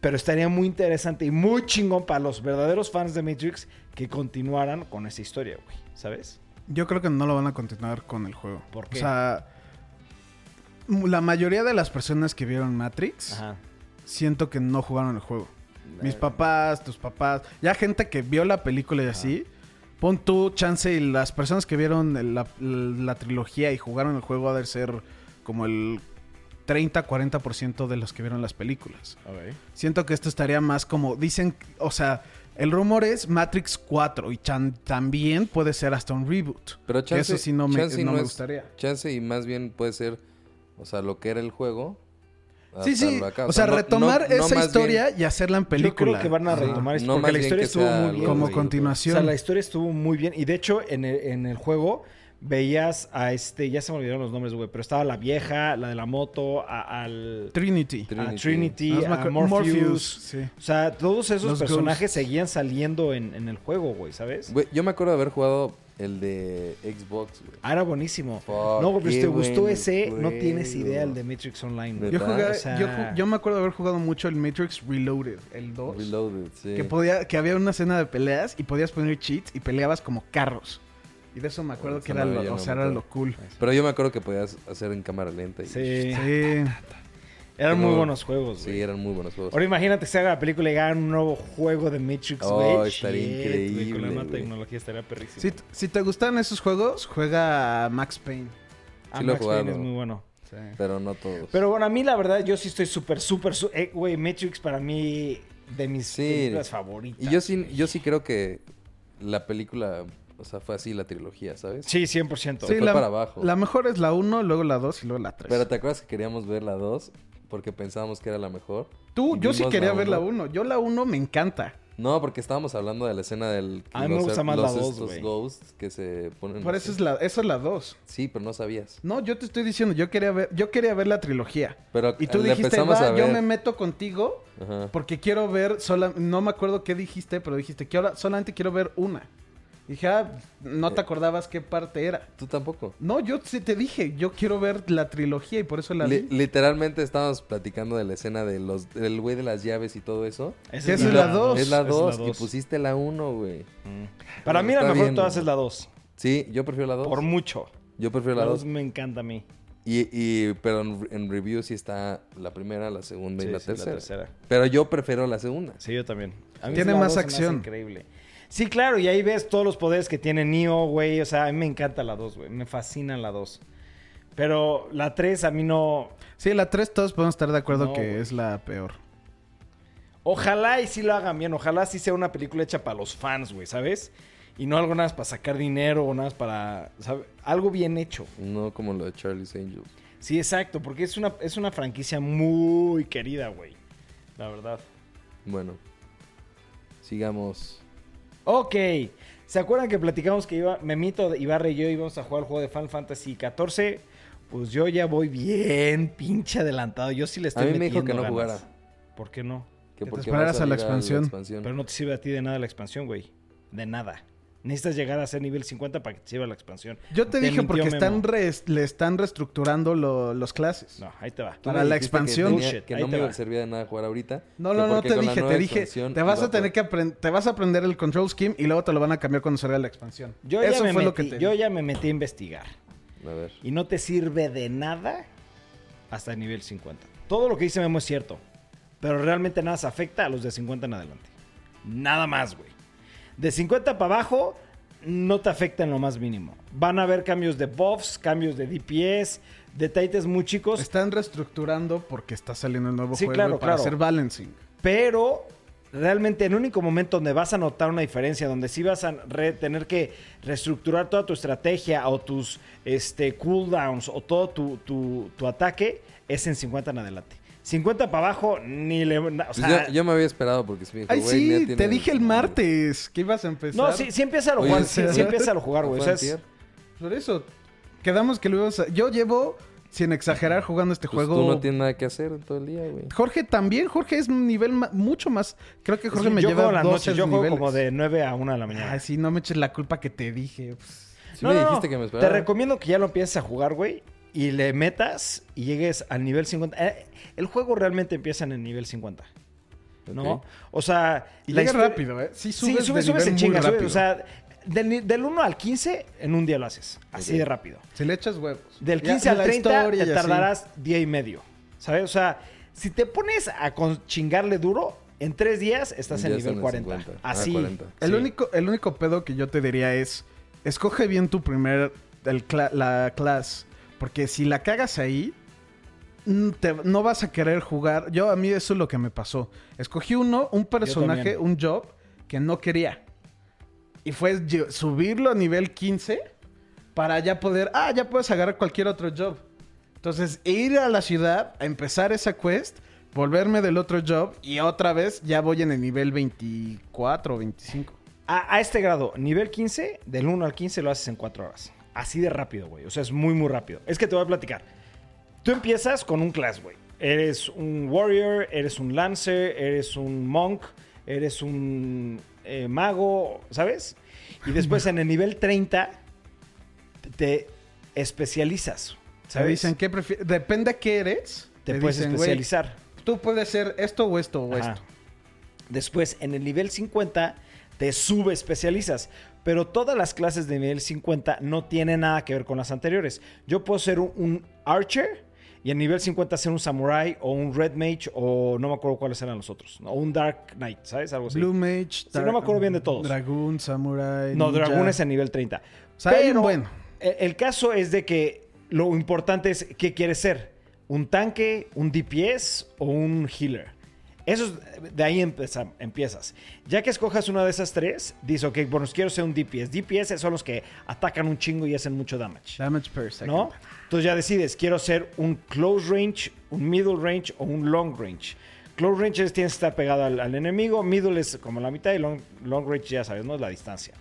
Pero estaría muy interesante y muy chingón para los verdaderos fans de Matrix que continuaran con esa historia, güey, ¿sabes? Yo creo que no lo van a continuar con el juego. ¿Por qué? O sea, la mayoría de las personas que vieron Matrix, Ajá. siento que no jugaron el juego. Mis papás, tus papás, ya gente que vio la película y así. Pon tú, chance, y las personas que vieron la, la trilogía y jugaron el juego ha de ser como el 30-40% de los que vieron las películas. Siento que esto estaría más como, dicen, o sea, el rumor es Matrix 4 y chan- también puede ser hasta un reboot. Pero chance, eso sí no me, no me es- gustaría. Chance y más bien puede ser, o sea, lo que era el juego. Sí, sí. acá. O sea, no- retomar no- no esa historia bien- y hacerla en Yo película. creo que van a retomar esto No porque la historia estuvo muy bien. Como de- O continuación. sea, la historia estuvo muy bien. Y de hecho, en el, en el juego veías a este, ya se me olvidaron los nombres, güey, pero estaba la vieja, la de la moto, a- al Trinity. a Trinity. A Morpheus. sí. O sea, todos esos Los personajes Ghosts. seguían saliendo en, en el juego, güey, ¿sabes? Güey, yo me acuerdo de haber jugado el de Xbox, güey. Ah, era buenísimo. Fuck, no, güey, pero si te gustó ese, no tienes idea el de Matrix Online. güey. Yo, jugué- O sea- yo, yo me acuerdo de haber jugado mucho el Matrix Reloaded, el 2. Reloaded, sí. Que, podía, que había una escena de peleas y podías poner cheats y peleabas como carros. Y de eso me acuerdo que era lo, o sea, era lo cool. Pero yo me acuerdo que podías hacer en cámara lenta. Y... Sí, Sí. Eran muy buenos juegos, Sí, güey. eran muy buenos juegos. Ahora imagínate que se haga la película y hagan un nuevo juego de Matrix, Oh, güey. estaría Shit, güey, Con la increíble, nueva güey. tecnología estaría perrísimo. Si, si te gustan esos juegos, juega a Max Payne. Ah, sí lo he Max Payne jugado. es muy bueno. Pero no todos. Pero bueno, a mí la verdad, yo sí estoy súper, súper, su- eh, güey, Matrix para mí de mis Sí. películas favoritas. Y yo sí, yo sí creo que la película, O sea, fue así la trilogía, ¿sabes? Sí, 100%. Sí, fue para abajo. La mejor es la 1, luego la 2 y luego la 3. Pero ¿te acuerdas que queríamos ver la 2? Porque pensábamos que era la mejor. Tú, yo sí quería ver la uno. 1. Yo la 1 me encanta. No, porque estábamos hablando de la escena del... A mí me los- gusta más la los dos, estos güey. ghosts que se ponen... Por así. eso es la, esa es la 2. Sí, pero no sabías. No, yo te estoy diciendo, yo quería ver, yo quería ver la trilogía. Pero Y tú dijiste, va, yo me meto contigo Ajá. porque quiero ver sola, no me acuerdo qué dijiste, pero dijiste que ahora solamente quiero ver una. Dije, ah, no te acordabas qué parte era. Tú tampoco. No, yo sí te dije, yo quiero ver la trilogía y por eso la Li- vi. literalmente estábamos platicando de la escena de los del güey de las llaves y todo eso. Esa es la dos. Es la Esa es la 2 y pusiste la 1, güey. Para mí la mejor bien, todas güey. es la 2. Sí, yo prefiero la 2. Por mucho. Yo prefiero La la 2 2. me encanta a mí. Y, y, pero en, en review sí está la primera, la segunda y la, sí, tercera. tercera. Pero yo prefiero la segunda. Sí, yo también. A mí Tiene la más acción. Increíble. Sí, claro, y ahí ves todos los poderes que tiene Neo, güey. O sea, a mí me encanta la 2, güey. Me fascina la 2. Pero la 3 a mí no... Sí, la 3 todos podemos estar de acuerdo No, que güey. es la peor. Ojalá y sí lo hagan bien. Ojalá sí sea una película hecha para los fans, güey, ¿sabes? Y no algo nada más para sacar dinero o nada más para... ¿sabe? Algo bien hecho. No como lo de Charlie's Angels. Sí, exacto, porque es una, es una franquicia muy querida, güey. La verdad. Bueno. Sigamos. Ok. ¿Se acuerdan que platicamos que iba, Memito, Ibarra y yo íbamos a jugar el juego de Final Fantasy XIV? Pues yo ya voy bien pinche adelantado. Yo sí le estoy A mí me dijo metiendo que no ganas. jugara. ¿Por qué no? Que te porque esperaras va a la expansión. Pero no te sirve a ti de nada la expansión, güey. De nada. Necesitas llegar a ser nivel 50 para que te sirva la expansión. Yo te, dije porque están le están reestructurando lo- los clases. No, ahí te va. Para la expansión. Que, tenía- que no te me iba va. a servir de nada jugar ahorita. No, no, no te dije, te dije, te vas a tener que aprender, te vas a aprender el control scheme y luego te lo van a cambiar cuando salga la expansión. Yo, Eso ya, me fue metí, lo que te yo ya me metí a investigar. A ver. Y no te sirve de nada hasta el nivel 50. Todo lo que dice Memo es cierto. Pero realmente nada se afecta a los de 50 en adelante. Nada más, güey. De 50 para abajo, no te afecta en lo más mínimo. Van a haber cambios de buffs, cambios de DPS, detalles muy chicos. Están reestructurando porque está saliendo el nuevo Sí, juego claro, para claro. hacer balancing. Pero realmente el único momento donde vas a notar una diferencia, donde sí vas a tener que reestructurar toda tu estrategia o tus este, cooldowns o todo tu, tu- tu ataque, es en 50 en adelante. 50 para abajo, ni le... o Pues sea, yo, yo me había esperado porque sí me dijo, Ay, güey, ya sí, tiene- te dije el martes que ibas a empezar. no, sí, sí empieza a lo jugar, sí, ¿sí? empieza a lo jugar, güey. O ¿Fue sea, es-? Por eso, quedamos que lo íbamos a... Yo llevo, sin exagerar, jugando este Pues juego... tú no tienes nada que hacer en todo el día, güey. Jorge también, Jorge es un nivel ma- mucho más... Creo que Jorge sí, me yo lleva juego en las 12 noches, yo juego como de 9 a 1 de la mañana. Ay, sí, no me eches la culpa que te dije. Pues, Sí me dijiste que me Te esperara. recomiendo que ya lo empieces a jugar, güey. Y le metas y llegues al nivel 50. Eh, el juego realmente empieza en el nivel 50. ¿No? O sea... Y llega rápido, ¿eh? Sí, Sí, subes, subes, de subes nivel en muy chinga. subes, o sea, del, del 1 al 15 en un día lo haces. Así de rápido. Si le echas huevos. Del Ya, 15 al la 30 historia te así. tardarás día y medio. ¿Sabes? O sea, si te pones a con- chingarle duro, en tres días estás Ya en nivel en 40. 50. Ah, Así. 40. El, Sí. único, el único pedo que yo te diría es... Escoge bien tu primer... el la clase. Porque si la cagas ahí... mm, te- no vas a querer jugar. Yo, a mí eso es lo que me pasó. Escogí uno, un personaje, un job que no quería. Y fue subirlo a nivel 15 para ya poder... Ah, ya puedes agarrar cualquier otro job. Entonces, ir a la ciudad, a empezar esa quest, volverme del otro job y otra vez ya voy en el nivel 24 o 25. A, a este grado, nivel 15, del 1 al 15 lo haces en 4 horas. Así de rápido, güey. O sea, es muy, muy rápido. Es que te voy a platicar. Tú empiezas con un class, güey. Eres un warrior, eres un lancer, eres un monk, eres un eh, mago, ¿sabes? Y después en el nivel 30 te especializas, Te ¿sabes? dicen que prefieres. Depende a qué eres. te puedes dicen, especializar. Tú puedes ser esto o esto o Ajá. esto. Después, en el nivel 50, te subespecializas. Pero todas las clases de nivel 50 no tienen nada que ver con las anteriores. Yo puedo ser un, un archer y en nivel 50 ser un samurai o un red mage o no me acuerdo cuáles eran los otros. O un dark knight, ¿sabes? Algo así. Blue Mage. no me acuerdo bien de todos. Dragoon, Samurai. no, dragón es en nivel 30. O sea, Pero buen. el, el caso es de que lo importante es qué quieres ser. ¿Un tanque, un DPS o un healer? Eso es, de ahí empiezas. Ya que escojas una de esas tres, dices, ok, bueno, quiero ser un DPS. DPS son los que atacan un chingo y hacen mucho damage. Damage per second. ¿No? Entonces ya decides, quiero ser un close range, un middle range o un long range. Close range es tienes que estar pegado al, al enemigo, middle es como la mitad y long, long range ya sabes, ¿no? Es la distancia.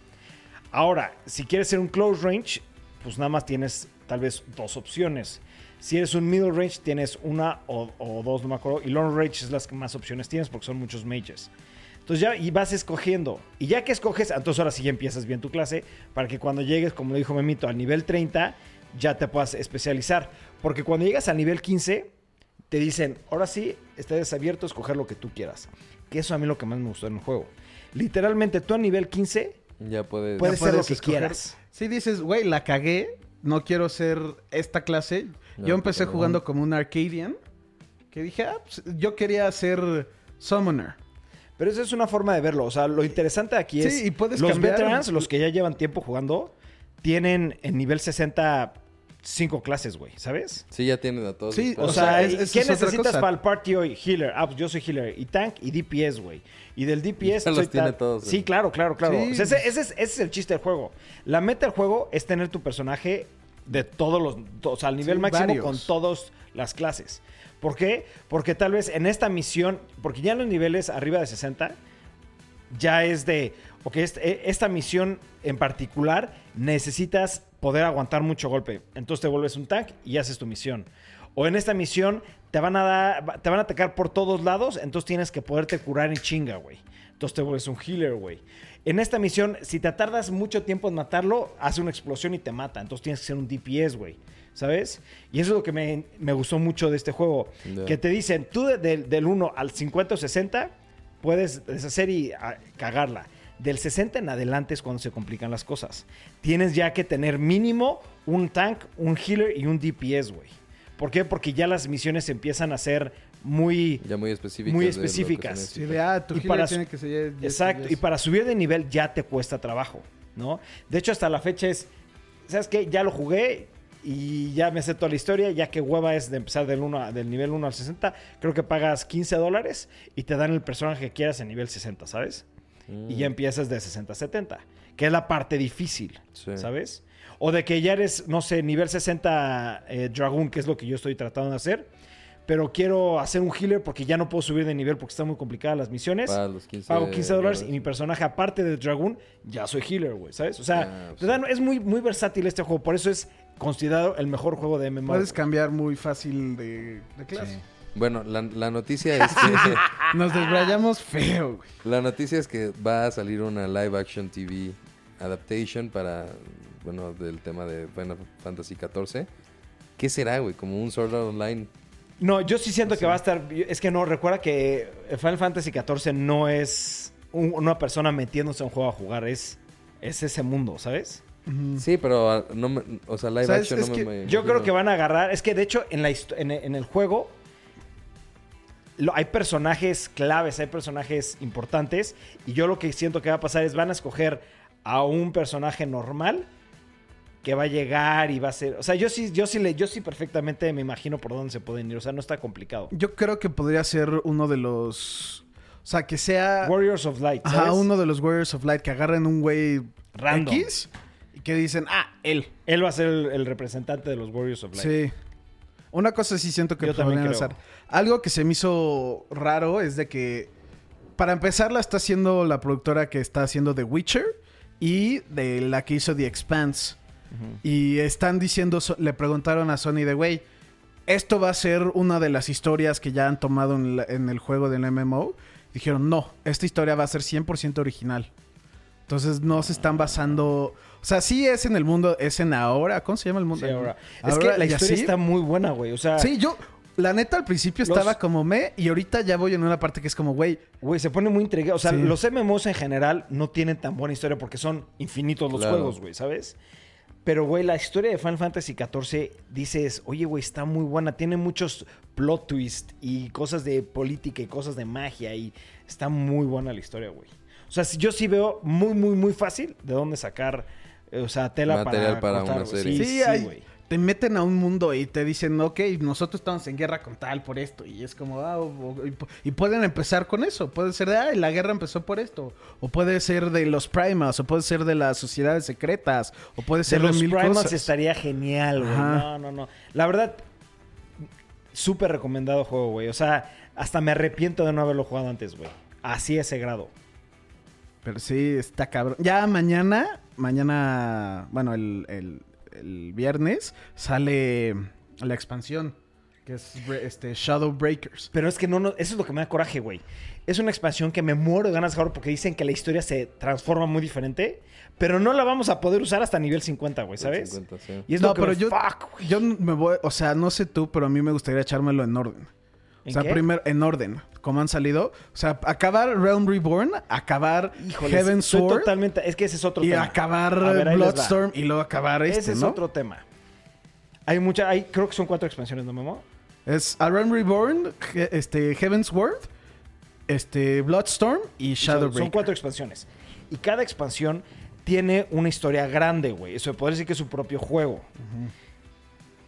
Ahora, si quieres ser un close range, pues nada más tienes tal vez dos opciones. Si eres un middle range, tienes una o, o dos, no me acuerdo. Y long range es las que más opciones tienes porque son muchos mages. Entonces ya y vas escogiendo. Y ya que escoges, entonces ahora sí ya empiezas bien tu clase para que cuando llegues, como lo dijo Memito, al nivel 30, ya te puedas especializar. Porque cuando llegas al nivel 15, te dicen, ahora sí, estás abierto a escoger lo que tú quieras. Que eso a mí es lo que más me gustó en el juego. Literalmente, tú a nivel 15 Ya puedes. puedes Ya ser lo que escoger. quieras. Sí, dices, güey, la cagué. No quiero ser esta clase. No, yo empecé jugando como un Arcadian. Que dije, ah, pues, yo quería ser Summoner. Pero esa es una forma de verlo. O sea, lo interesante aquí Sí, es. y puedes los cambiar- veterans, los que ya llevan tiempo jugando, tienen en nivel 60 cinco clases, güey, ¿sabes? Sí, ya tienen a todos. Sí, O, O sea, sea, ¿y es- es- ¿qué es necesitas para el party hoy? Healer. Ah, pues yo soy healer. Y tank y DPS, güey. Y del DPS Ya los soy tiene todos, Sí, claro, claro, claro. Sí. O sea, ese, ese es, ese es el chiste del juego. La meta del juego es tener tu personaje de todos los... O sea, al nivel Sí, máximo varios. con todas las clases. ¿Por qué? Porque tal vez en esta misión... Porque ya en los niveles arriba de 60 ya es de, ok, este- eh, esta misión en particular necesitas poder aguantar mucho golpe. Entonces te vuelves un tank y haces tu misión. O en esta misión te van a dar, te van a atacar por todos lados, entonces tienes que poderte curar en chinga, güey. Entonces te vuelves un healer, güey. En esta misión, si te tardas mucho tiempo en matarlo, hace una explosión y te mata. Entonces tienes que ser un DPS, güey. ¿Sabes? Y eso es lo que me, me gustó mucho de este juego. Que te dicen, tú de- de- del 1 al 50 o 60 puedes deshacer y ah, cagarla. Del 60 en adelante es cuando se complican las cosas. Tienes ya que tener mínimo un tank, un healer y un DPS, güey. ¿Por qué? Porque ya las misiones empiezan a ser muy... Ya muy específicas. Muy específicas. Sí, de, ah, tu Y para tiene que ser... Exacto, y para subir de nivel ya te cuesta trabajo, ¿no? De hecho, hasta la fecha es, ¿sabes qué? Ya lo jugué y ya me sé toda la historia, ya que hueva es de empezar del, 1 a- del nivel 1 al 60, creo que pagas 15 dólares y te dan el personaje que quieras en nivel 60, ¿sabes? Y ya empiezas de 60 a 70, que es la parte difícil, Sí. ¿sabes? O de que ya eres, no sé, nivel 60 eh, Dragoon, que es lo que yo estoy tratando de hacer. Pero quiero hacer un healer porque ya no puedo subir de nivel porque están muy complicadas las misiones. Paga los 15 Pago 15 dólares y mi personaje, aparte de Dragoon, ya soy healer, güey, ¿sabes? O sea, Ah, pues dan- es muy, muy versátil este juego. Por eso es considerado el mejor juego de MMO. Puedes cambiar muy fácil de, de clase. Sí. Bueno, la, la noticia es que. (laughs) (laughs) Nos desbrayamos feo, güey. la noticia es que va a salir una live action TV adaptation para. Bueno, del tema de Final Fantasy XIV. ¿Qué será, güey? Como un Sword Art Online. No, yo sí siento que va a estar. Es que no, recuerda que Final Fantasy XIV no es un- una persona metiéndose a un juego a jugar, es, es ese mundo, ¿sabes? Sí, pero ah, no me- o sea, live ¿Sabes? action Es no que me, me Yo creo que van a agarrar. Es que de hecho, en, la, en, en el juego. Lo- hay personajes claves, hay personajes importantes. Y yo lo que siento que va a pasar es van a escoger a un personaje normal que va a llegar y va a ser. O sea, yo sí, yo sí le, yo sí perfectamente me imagino por dónde se pueden ir. O sea, no está complicado. Yo creo que podría ser uno de los... O sea, que sea... Warriors of Light. ¿sabes? Ajá, uno de los Warriors of Light que agarren un güey Random. X y que dicen, ah, él. Él va a ser el, el representante de los Warriors of Light. Sí. Una cosa sí siento que Yo podrían hacer. Algo que se me hizo raro es de que, para empezar, la está haciendo la productora que está haciendo The Witcher y de la que hizo The Expanse. Y están diciendo, le preguntaron a Sony de, güey, esto va a ser una de las historias que ya han tomado en, la- en el juego del MMO. Dijeron, no, esta historia va a ser 100% original. Entonces no se están basando... O sea, sí es en el mundo, es en ahora. ¿Cómo se llama el mundo? Sí, ahora. Es Ahora que la historia así. está muy buena, güey. O sea, Sí, yo, la neta, al principio Los- estaba como me y ahorita ya voy en una parte que es como, güey, Güey, se pone muy intrigado. O sea, Sí. los MMOs en general no tienen tan buena historia porque son infinitos los Claro. juegos, güey, ¿sabes? Pero, güey, la historia de Final Fantasy XIV dices, oye, güey, está muy buena. Tiene muchos plot twists y cosas de política y cosas de magia y está muy buena la historia, güey. O sea, sí- yo sí veo muy, muy, muy fácil de dónde sacar, o sea, tela Material para para cortar, una serie. Sí, Sí, sí, hay- güey. te meten a un mundo y te dicen, ok, nosotros estamos en guerra con tal por esto. Y es como, ah, o- o- y, y pueden empezar con eso. Puede ser de, ah, la guerra empezó por esto. O puede ser de los primas, o puede ser de las sociedades secretas, o puede De ser de, los mil Primals cosas. estaría genial, güey. Ajá. No, no, no. La verdad, súper recomendado juego, güey. O sea, hasta me arrepiento de no haberlo jugado antes, güey. Así ese grado. Pero sí, está cabrón. Ya mañana, mañana, bueno, el, el- el viernes sale la expansión, que es este Shadow Breakers. Pero es que no, no, eso es lo que me da coraje, güey. Es una expansión que me muero de ganas de jugar porque dicen que la historia se transforma muy diferente, pero no la vamos a poder usar hasta nivel 50, güey, ¿sabes? 50, sí. Y es no, lo que pero me- yo, fuck, güey. yo me voy, o sea, no sé tú, pero a mí me gustaría echármelo en orden. O ¿En sea, qué? primero en orden, como han salido. O sea, acabar Realm Reborn, acabar Híjoles, Heaven's estoy Sword totalmente, es que ese es otro y tema. acabar A ver, ahí les va. Bloodstorm y luego acabar este, Ese es ¿no? otro tema. Hay mucha, hay, creo que son cuatro expansiones, ¿no, Memo? Es a Realm Reborn, He- este, Heaven's Word, este, Bloodstorm y Shadow son, son cuatro expansiones. Y cada expansión tiene una historia grande, güey. Eso puede decir que es su propio juego.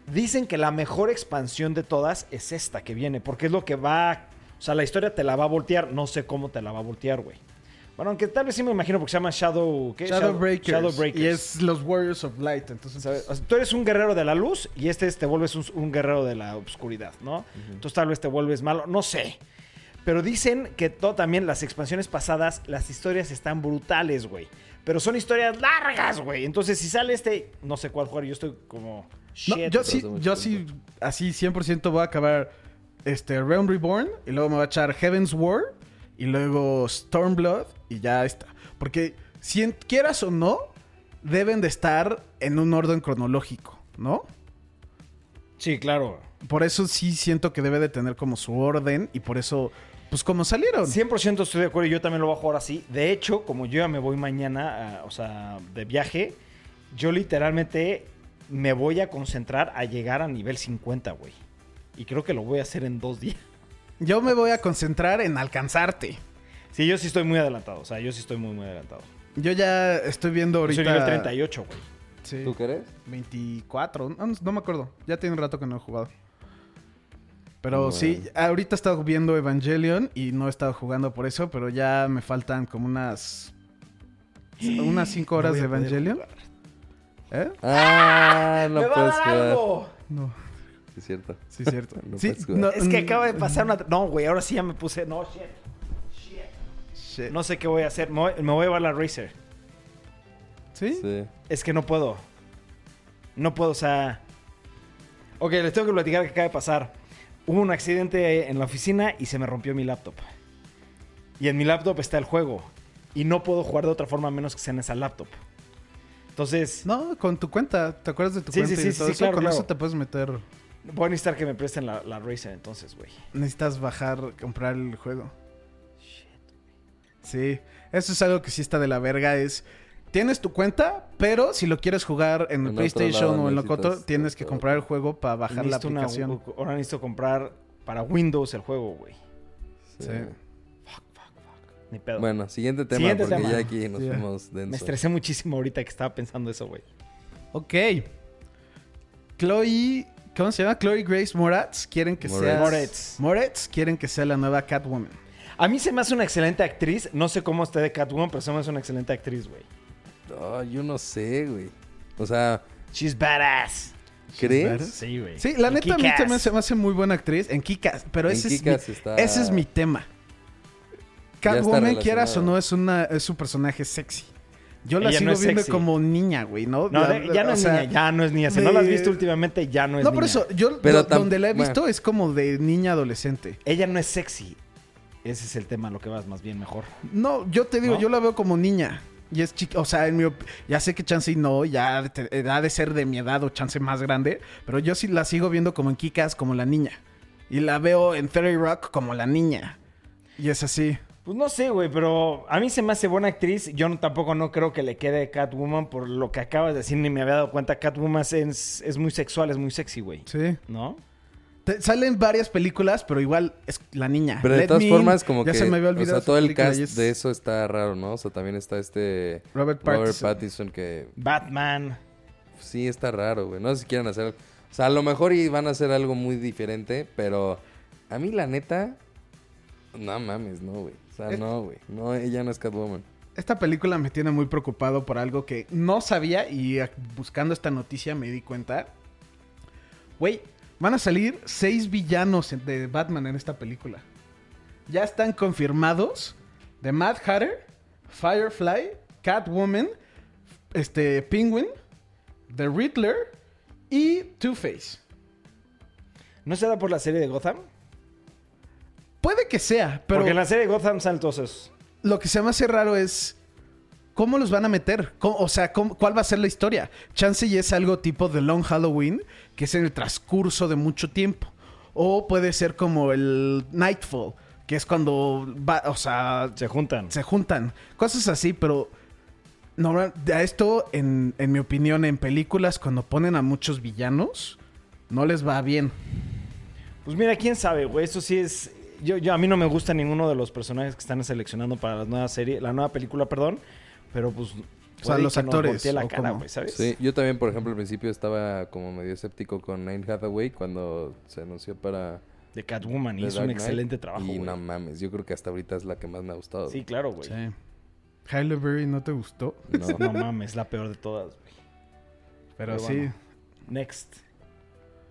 Dicen que la mejor expansión de todas es esta que viene, porque es lo que va. O sea, la historia te la va a voltear. No sé cómo te la va a voltear, güey. Bueno, aunque tal vez sí me imagino porque se llama Shadow. ¿qué? Shadow, Breakers. Shadow Breakers. Y es los Warriors of Light. Entonces, ¿Sabes? O sea, tú eres un guerrero de la luz y este es- te vuelves un, un guerrero de la oscuridad, ¿no? Entonces tal vez te vuelves malo, no sé. Pero dicen que todo también las expansiones pasadas, las historias están brutales, güey. Pero son historias largas, güey. Entonces si sale este, no sé cuál jugar, yo estoy como... No, yo sí, yo sí, así 100% voy a acabar este Realm Reborn y luego me voy a echar Heaven's War y luego Stormblood y ya está. Porque si quieras o no, deben de estar en un orden cronológico, ¿no? Sí, claro. Por eso sí siento que debe de tener como su orden y por eso, pues como salieron. 100% estoy de acuerdo, yo también lo voy a jugar así. De hecho, como yo ya me voy mañana, ah, o sea, de viaje, yo literalmente me voy a concentrar a llegar a nivel 50, güey. Y creo que lo voy a hacer en dos (laughs) días. Yo me voy a concentrar en alcanzarte. Sí, yo sí estoy muy adelantado, o sea, yo sí estoy muy, muy adelantado. Yo ya estoy viendo Yo ahorita... soy nivel 38, güey. Sí. ¿Tú qué eres? 24, no, no me acuerdo. Ya tiene un rato que no he jugado. Pero Bueno. sí, ahorita he estado viendo Evangelion y no he estado jugando por eso, pero ya me faltan como unas unas 5 horas de Evangelion. jugar. ¿Eh? Ah, no ¡Me va a puedes dar jugar. algo! No, Sí, es cierto. sí es cierto. No sí, puedes jugar. no, Es que mm, acaba de pasar una... No, güey, ahora sí ya me puse... No, shit. shit. No sé qué voy a hacer. Me voy, me voy a llevar la Razer. ¿Sí? Sí. Es que no puedo. No puedo, o sea... Ok, les tengo que platicar que acaba de pasar. Hubo un accidente en la oficina y se me rompió mi laptop. Y en mi laptop está el juego. Y no puedo jugar de otra forma a menos que sea en esa laptop. Entonces, No, con tu cuenta. ¿Te acuerdas de tu Sí, cuenta? sí, y sí, todo sí, eso? claro, con claro. eso te puedes meter. voy a necesitar que me presten la, la Razer entonces, güey. Necesitas bajar, comprar el juego. Sí, eso es algo que sí está de la verga. Es. Tienes tu cuenta, pero si lo quieres jugar en En PlayStation o en lo otro, tienes que comprar el juego para bajar la Necesito una- aplicación. ahora necesito comprar para Windows el juego, güey. sí. Sí. Ni pedo. Bueno, siguiente tema, Siguiente porque tema. ya aquí nos Sí. fuimos denso. me estresé muchísimo ahorita que estaba pensando eso, güey. Ok. Chloe. ¿Cómo se llama? Chloe Grace Moretz. Quieren que Moretz. sea. Moretz. Moretz. Quieren que sea la nueva Catwoman. A mí se me hace una excelente actriz. No sé cómo esté de Catwoman, pero se me hace una excelente actriz, güey. Oh, yo no sé, güey. O sea, She's badass. ¿crees? Sí, güey. Sí, la En neta a mí también se me hace muy buena actriz en Kikas, pero En ese, es mi, está- ese es mi tema. Catwoman, quieras o no, es, una, es un personaje sexy. Yo la Ella sigo no viendo sexy. como niña, güey, ¿no? No, La- ya no es sea, niña, ya no es niña. Si no la has visto últimamente, ya no es No, niña. por eso, yo Pero do- tam- donde la he bueno. visto es como de niña adolescente. Ella no es sexy. Ese es el tema, lo que vas más bien mejor. No, yo te digo, ¿No? yo la veo como niña. Y es chica, o sea, en mi op- ya sé que chance y no, ya ha de te- ha de ser de mi edad o chance más grande, pero yo sí la sigo viendo como en Kikas como la niña. Y la veo en Fairy Rock como la niña. Y es así. Pues no sé, güey, pero a mí se me hace buena actriz. Yo no- tampoco no creo que le quede Catwoman por lo que acabas de decir, ni me había dado cuenta. Catwoman es, es muy sexual, es muy sexy, güey. Sí. ¿No? Te- salen varias películas, pero igual es la niña. Pero de Let todas Me formas, In, como ya que. se me había o olvidado. sea, todo el película cast y es de eso está raro, ¿no? O sea, también está este. Robert Robert Pattinson. Pattinson que. Batman. sí está raro, güey. No sé si quieren hacer... O sea, a lo mejor y van a hacer algo muy diferente, pero a mí la neta... No mames, no, güey. O sea, no, güey. No, ella no es Catwoman. Esta película me tiene muy preocupado por algo que no sabía y eh, buscando esta noticia me di cuenta. Güey, van a salir seis villanos de Batman en esta película. Ya están confirmados de Mad Hatter, Firefly, Catwoman, este Penguin, The Riddler y Two-Face. ¿No será por la serie de Gotham? Puede que sea, pero Porque en la serie de Gotham esos. lo que se me hace raro es cómo los van a meter. ¿Cómo- o sea, ¿cuál va a ser la historia? Chance y es algo tipo The Long Halloween, que es en el transcurso de mucho tiempo. O puede ser como el Nightfall, que es cuando va, o sea, Se juntan. se juntan. Cosas así, pero normal- a esto, en, en mi opinión, en películas, cuando ponen a muchos villanos, no les va bien. Pues mira, quién sabe, güey. Eso sí es. Yo, yo, a mí no me gusta ninguno de los personajes que están seleccionando para la nueva serie, la nueva película, perdón. Pero pues. O sea, puede los actores, ¿sabes? Sí, yo también, por ejemplo, al principio estaba como medio escéptico con Nine Hathaway cuando se anunció para... De Catwoman. Y The hizo Dark un excelente trabajo, Y güey. no mames, yo creo que hasta ahorita es la que más me ha gustado. Sí, claro, güey. Sí. Halle Berry no te gustó, No. No mames, la peor de todas, güey. pero Pero sí. bueno. Next.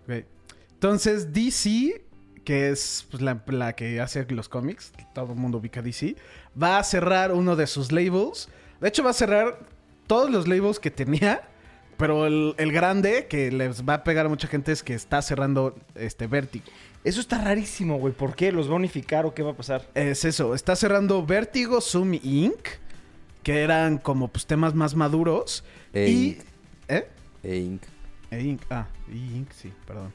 Ok. Entonces, DC, que es pues, la, la que hace los cómics, todo el mundo ubica DC, va a cerrar uno de sus labels. De hecho, va a cerrar todos los labels que tenía, pero el, el grande que les va a pegar a mucha gente es que está cerrando este Vértigo. Eso está rarísimo, güey. ¿Por qué? ¿Los va a unificar o qué va a pasar? Es eso, está cerrando Vértigo, Zoom y Inc., que eran como pues temas más maduros. E y... Inc. ¿Eh? E Inc. E Inc. Ah, E Inc. sí, perdón.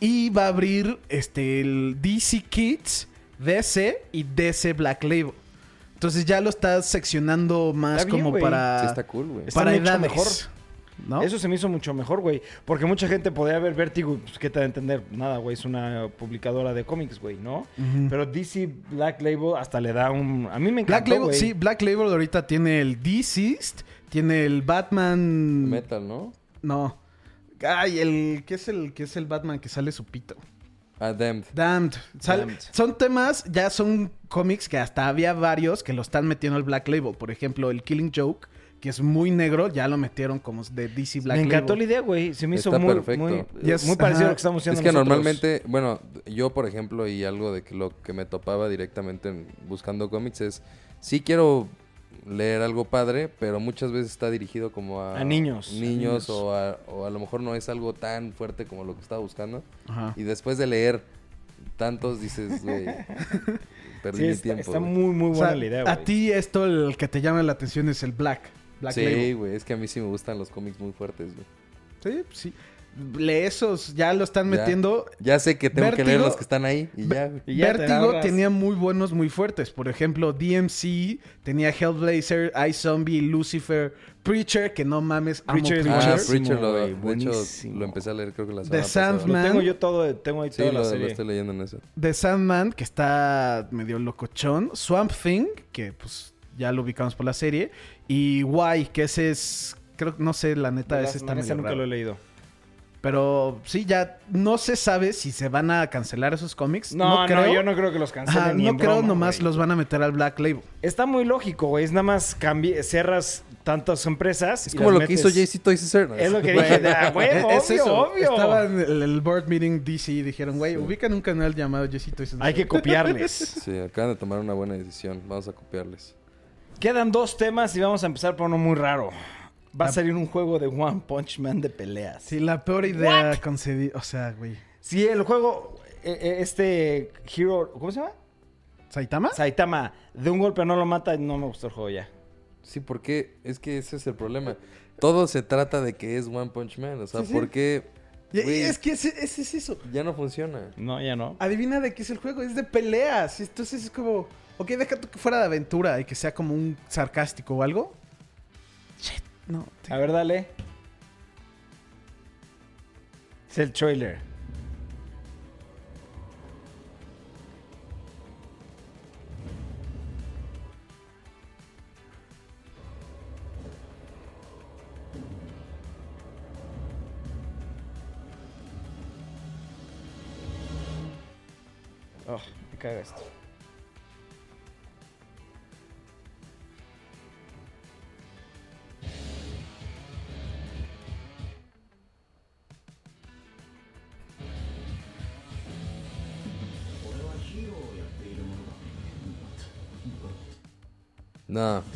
Y va a abrir este el DC Kids, DC y DC Black Label. Entonces ya lo estás seccionando más Está bien, como para, Sí está cool, güey. Está para mucho edades. mejor. ¿no? Eso se me hizo mucho mejor, güey. Porque mucha gente podría ver Vértigo, y, pues, ¿qué te va a entender? Nada, güey, es una publicadora de cómics, güey, ¿no? Pero DC Black Label hasta le da un... A mí me Black encantó, Label, sí, Black Label ahorita tiene el Deceased, tiene el Batman... Metal, ¿no? No. Ay, el... ¿Qué es el, qué es el Batman que sale su pito? Ah, Damned. Damned. Sal- Damned. Son temas, ya son cómics que hasta había varios que lo están metiendo al Black Label. Por ejemplo, el Killing Joke, que es muy negro, ya lo metieron como de DC Black me encantó la Label. idea, güey. Se me hizo Está muy, perfecto. muy, Y es- muy parecido a lo que estamos haciendo Es que nosotros. normalmente, bueno, yo por ejemplo, y algo de que lo que me topaba directamente en- buscando cómics es, sí quiero leer algo padre, pero muchas veces está dirigido como a, A niños, a niños. O, a, o a lo mejor no es algo tan fuerte como lo que estaba buscando. Ajá. Y después de leer tantos dices, güey, (laughs) perdí Sí, mi está, tiempo. está muy, muy O buena sea, la idea, güey. a ti esto el que te llama la atención es el Black. Black Sí, güey, es que a mí sí me gustan los cómics muy fuertes, güey. Sí, sí. Lee esos, ya lo están Ya. metiendo. Ya sé que tengo que leer los que están ahí y ya. (laughs) Y tenía muy buenos, muy fuertes. Por ejemplo, DMC, tenía Hellblazer, iZombie, Lucifer, Preacher, que no mames, amo Preacher es Preacher. Ah, buenísimo, Preacher, lo, de hecho, lo empecé a leer creo que la The semana pasada. Sandman. Lo tengo yo todo, tengo ahí Sí, toda lo, la lo estoy leyendo en eso. The Sandman, que está medio locochón. Swamp Thing, que pues ya lo ubicamos por la serie. Y Why, que ese es. Creo que no sé, la neta, De ese está ese medio nunca raro. lo he leído. Pero sí, ya no se sabe si se van a cancelar esos cómics. No, no, creo. yo no creo que los cancelen ni no en creo, broma, nomás güey. los van a meter al Black Label. Está muy lógico, güey. Es nada más cambi cerras tantas empresas. Es y como lo que hizo JC Toys Us. Es lo que (laughs) dije. Ah, (laughs) Es obvio, eso. obvio. Estaba en el, el board meeting DC y dijeron, güey, ubican un canal llamado Jessito. Hay que copiarles. (laughs) Sí, acaban de tomar una buena decisión. Vamos a copiarles. Quedan dos temas y vamos a empezar por uno muy raro. Va a salir un juego de One Punch Man de peleas. Sí, la peor idea concedida. O sea, güey. Si el juego, eh, eh, este Hero, ¿cómo se llama? ¿Saitama? Saitama, de un golpe no lo mata, no me gustó el juego ya. Sí, porque es que ese es el problema. Todo se trata de que es One Punch Man. O sea, Sí, sí. ¿por qué? Y- y es que ese, ese es eso. ya no funciona. No, ya no. Adivina de qué es el juego. Es de peleas. Entonces es como. Ok, deja tú que fuera de aventura y que sea como un sarcástico o algo. No. A ver, dale. Es el trailer.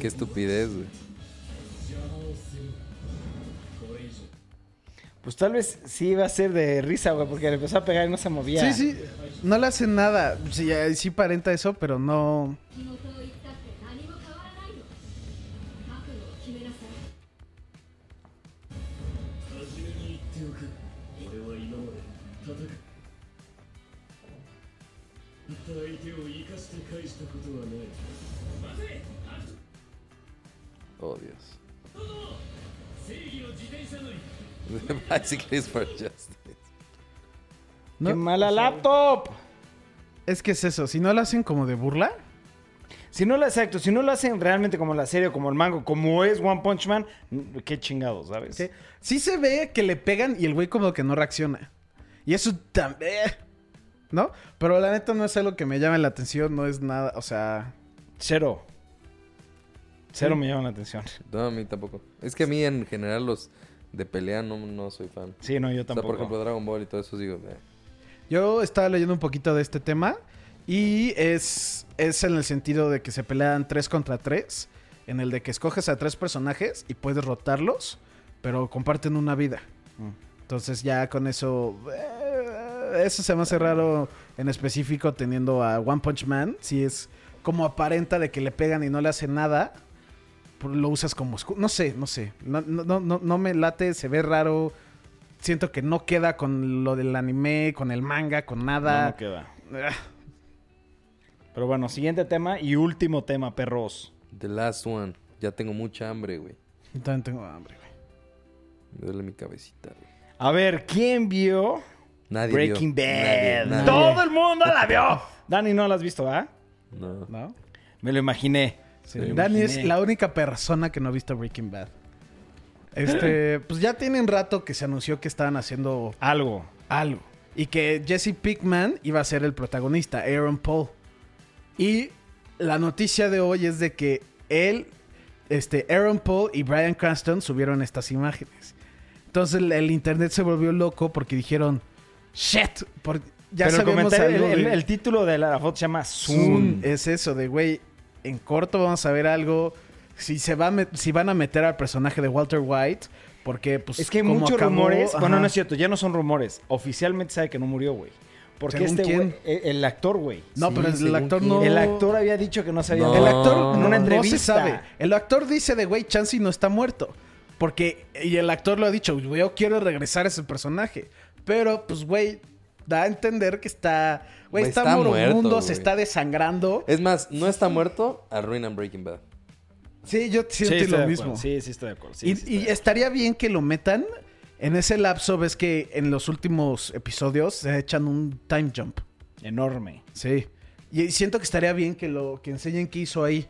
Qué estupidez, güey. Pues tal vez sí iba a ser de risa, güey, porque le empezó a pegar y no se movía. Sí, sí. No le hacen nada. Sí, sí parenta eso, pero no. Bicyclist for Justice. no- ¡Qué mala laptop! Es que es eso. Si no lo hacen como de burla. Si no lo exacto, si no lo hacen realmente como la serie o como el mango, como es One Punch Man, mm, qué chingados, ¿sabes? Sí, sí se ve que le pegan y el güey como que no reacciona. Y eso también. ¿No? Pero la neta no es algo que me llame la atención. No es nada. O sea. Cero. Cero me llama la atención. No, a mí tampoco. Es que a mí en general los de pelea no, no soy fan. Sí, no, yo O sea, tampoco. por ejemplo, Dragon Ball y todo eso digo, eh. Yo estaba leyendo un poquito de este tema y es, es en el sentido de que se pelean tres contra tres, en el de que escoges a tres personajes y puedes rotarlos, pero comparten una vida. Mm. Entonces ya con eso, eh, eso se me hace raro en específico teniendo a One Punch Man, si es como aparenta de que le pegan y no le hacen nada, lo usas como escu- no sé, no sé, no, no, no, me late, se ve raro. Siento que no queda con lo del anime, con el manga, con nada. no queda. Ah, Pero bueno, siguiente tema y último tema, perros. The Last One. Ya tengo mucha hambre, güey. Yo también tengo hambre, güey. Me duele mi cabecita, güey. A ver, ¿quién vio Nadie Breaking vio. Bad? Nadie, nadie. Todo el mundo la vio. Dani, ¿no la has visto, ah? No. ¿No? Me lo imaginé. Sí, Dani es la única persona que no ha visto Breaking Bad. Este, (gasps) pues ya tienen rato que se anunció que estaban haciendo Algo. algo. Y que Jesse Pickman iba a ser el protagonista, Aaron Paul. Y la noticia de hoy es de que él, este, Aaron Paul y Brian Cranston subieron estas imágenes. Entonces el, el internet se volvió loco porque dijeron, shit, por- ya Pero sabemos algo el título de la foto se llama Zoom. Zoom. Es eso de, güey, en corto vamos a ver algo. Si, se va a si van a meter al personaje de Walter White, porque pues... Es que hay muchos acabó- rumores. Bueno, no es cierto, ya no son rumores. Oficialmente sabe que no murió, güey. Porque ¿Según este güey, el, actor, güey. No, Sí, pero el actor quién. no... El actor había dicho que no sabía. No. El actor En una entrevista. entrevista. No se sabe. El actor dice de, güey, Chansey no está muerto. Porque... Y el actor lo ha dicho, yo quiero regresar a ese personaje. Pero, pues, güey, da a entender que está... Güey, está, está moribundo, se está desangrando. Es más, no está muerto, arruinan Breaking Bad. Sí, yo Sí, siento estoy lo de mismo. acuerdo. Sí, sí, estoy de acuerdo. Sí, y sí, estoy y de acuerdo. estaría bien que lo metan. En ese lapso, ves que en los últimos episodios se echan un time jump. Enorme. Sí. Y siento que estaría bien que lo que enseñen qué hizo ahí.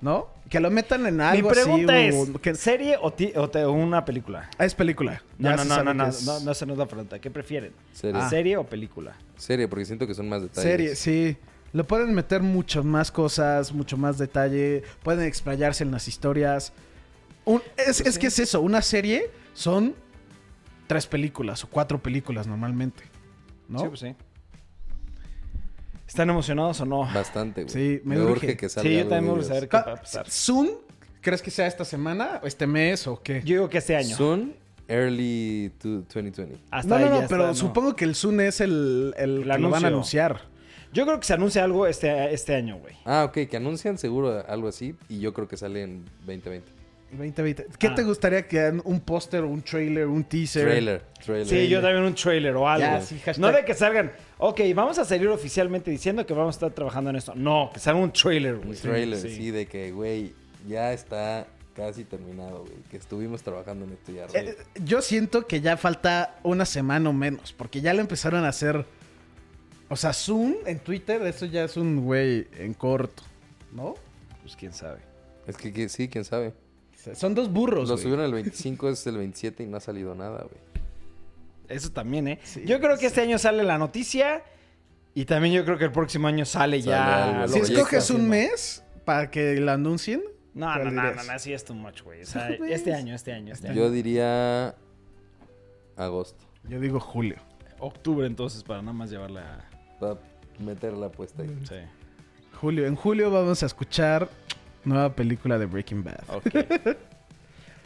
¿No? Que lo metan en Mi algo pregunta así. es, o- que- ¿serie o, ti- o te- o una película? Ah, es película. No, Ya no, no, no, no, es no, no se nos da pregunta. ¿Qué prefieren? Serie. Ah. ¿Serie o película? Serie, porque siento que son más detalles. Serie, sí. Le pueden meter muchas más cosas, mucho más detalle. Pueden explayarse en las historias. Un- es, es que es eso, una serie son tres películas o cuatro películas normalmente. ¿no? Sí, pues sí. ¿Están emocionados o no? Bastante, güey. Sí, me me, urge. urge que salga Sí, yo algo también me gusta saber qué va a pasar. ¿Soon? ¿Crees que sea esta semana o este mes o qué? Yo digo que este año. Soon, early to 2020. Hasta no, no, no, está, pero no. supongo que el Zoom es el, el, El que lo van a anunciar. Yo creo que se anuncia algo este, este año, güey. Ah, ok, que anuncian seguro algo así y yo creo que sale en 2020. 2020. ¿Qué Ah. te gustaría que hagan un póster, un trailer, un teaser? Trailer, trailer. Sí, yo también un trailer o algo. Ya, sí, hashtag. no de que salgan, ok, vamos a salir oficialmente diciendo que vamos a estar trabajando en esto. No, que salga un trailer, Un güey. trailer, Sí. sí. de que, güey, ya está casi terminado, güey. Que estuvimos trabajando en esto ya. Eh, yo siento que ya falta una semana o menos, porque ya le empezaron a hacer. O sea, Zoom en Twitter, eso ya es un güey en corto, ¿no? Pues quién sabe. Es que, que sí, quién sabe. Sea, son dos burros. Lo subieron el 25, (laughs) es el 27 y no ha salido nada, güey. Eso también, ¿eh? Sí, Yo creo que este año sale la noticia Y también yo creo que el próximo año sale, Sale ya. algo, Si escoges está un mes para que lo anuncien. No, ¿cuál no, no, no, así es too much, güey. O sea, (laughs) este año, este año, este año. Yo diría agosto. Yo digo julio. Octubre entonces para nada más llevarla. Para meter la apuesta ahí. Sí. Julio. En julio vamos a escuchar nueva película de Breaking Bad. Ok. (laughs)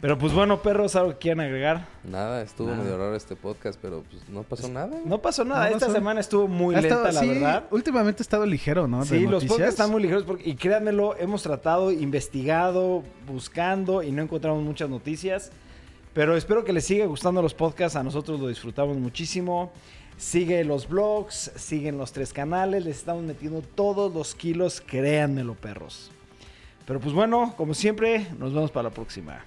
Pero pues bueno, perros, ¿algo que quieran agregar? Nada, estuvo Nada. medio raro este podcast, pero pues no pasó nada. No pasó nada. No Esta pasó. semana estuvo muy Ha lenta, estado- la sí, verdad. Últimamente ha estado ligero, ¿no? Sí, los podcasts están muy ligeros porque, y créanmelo, hemos tratado, investigado, buscando y no encontramos muchas noticias. Pero espero que les siga gustando los podcasts, a nosotros lo disfrutamos muchísimo. Sigue los blogs, siguen los tres canales, les estamos metiendo todos los kilos, créanmelo, perros. Pero pues bueno, como siempre, nos vemos para la próxima.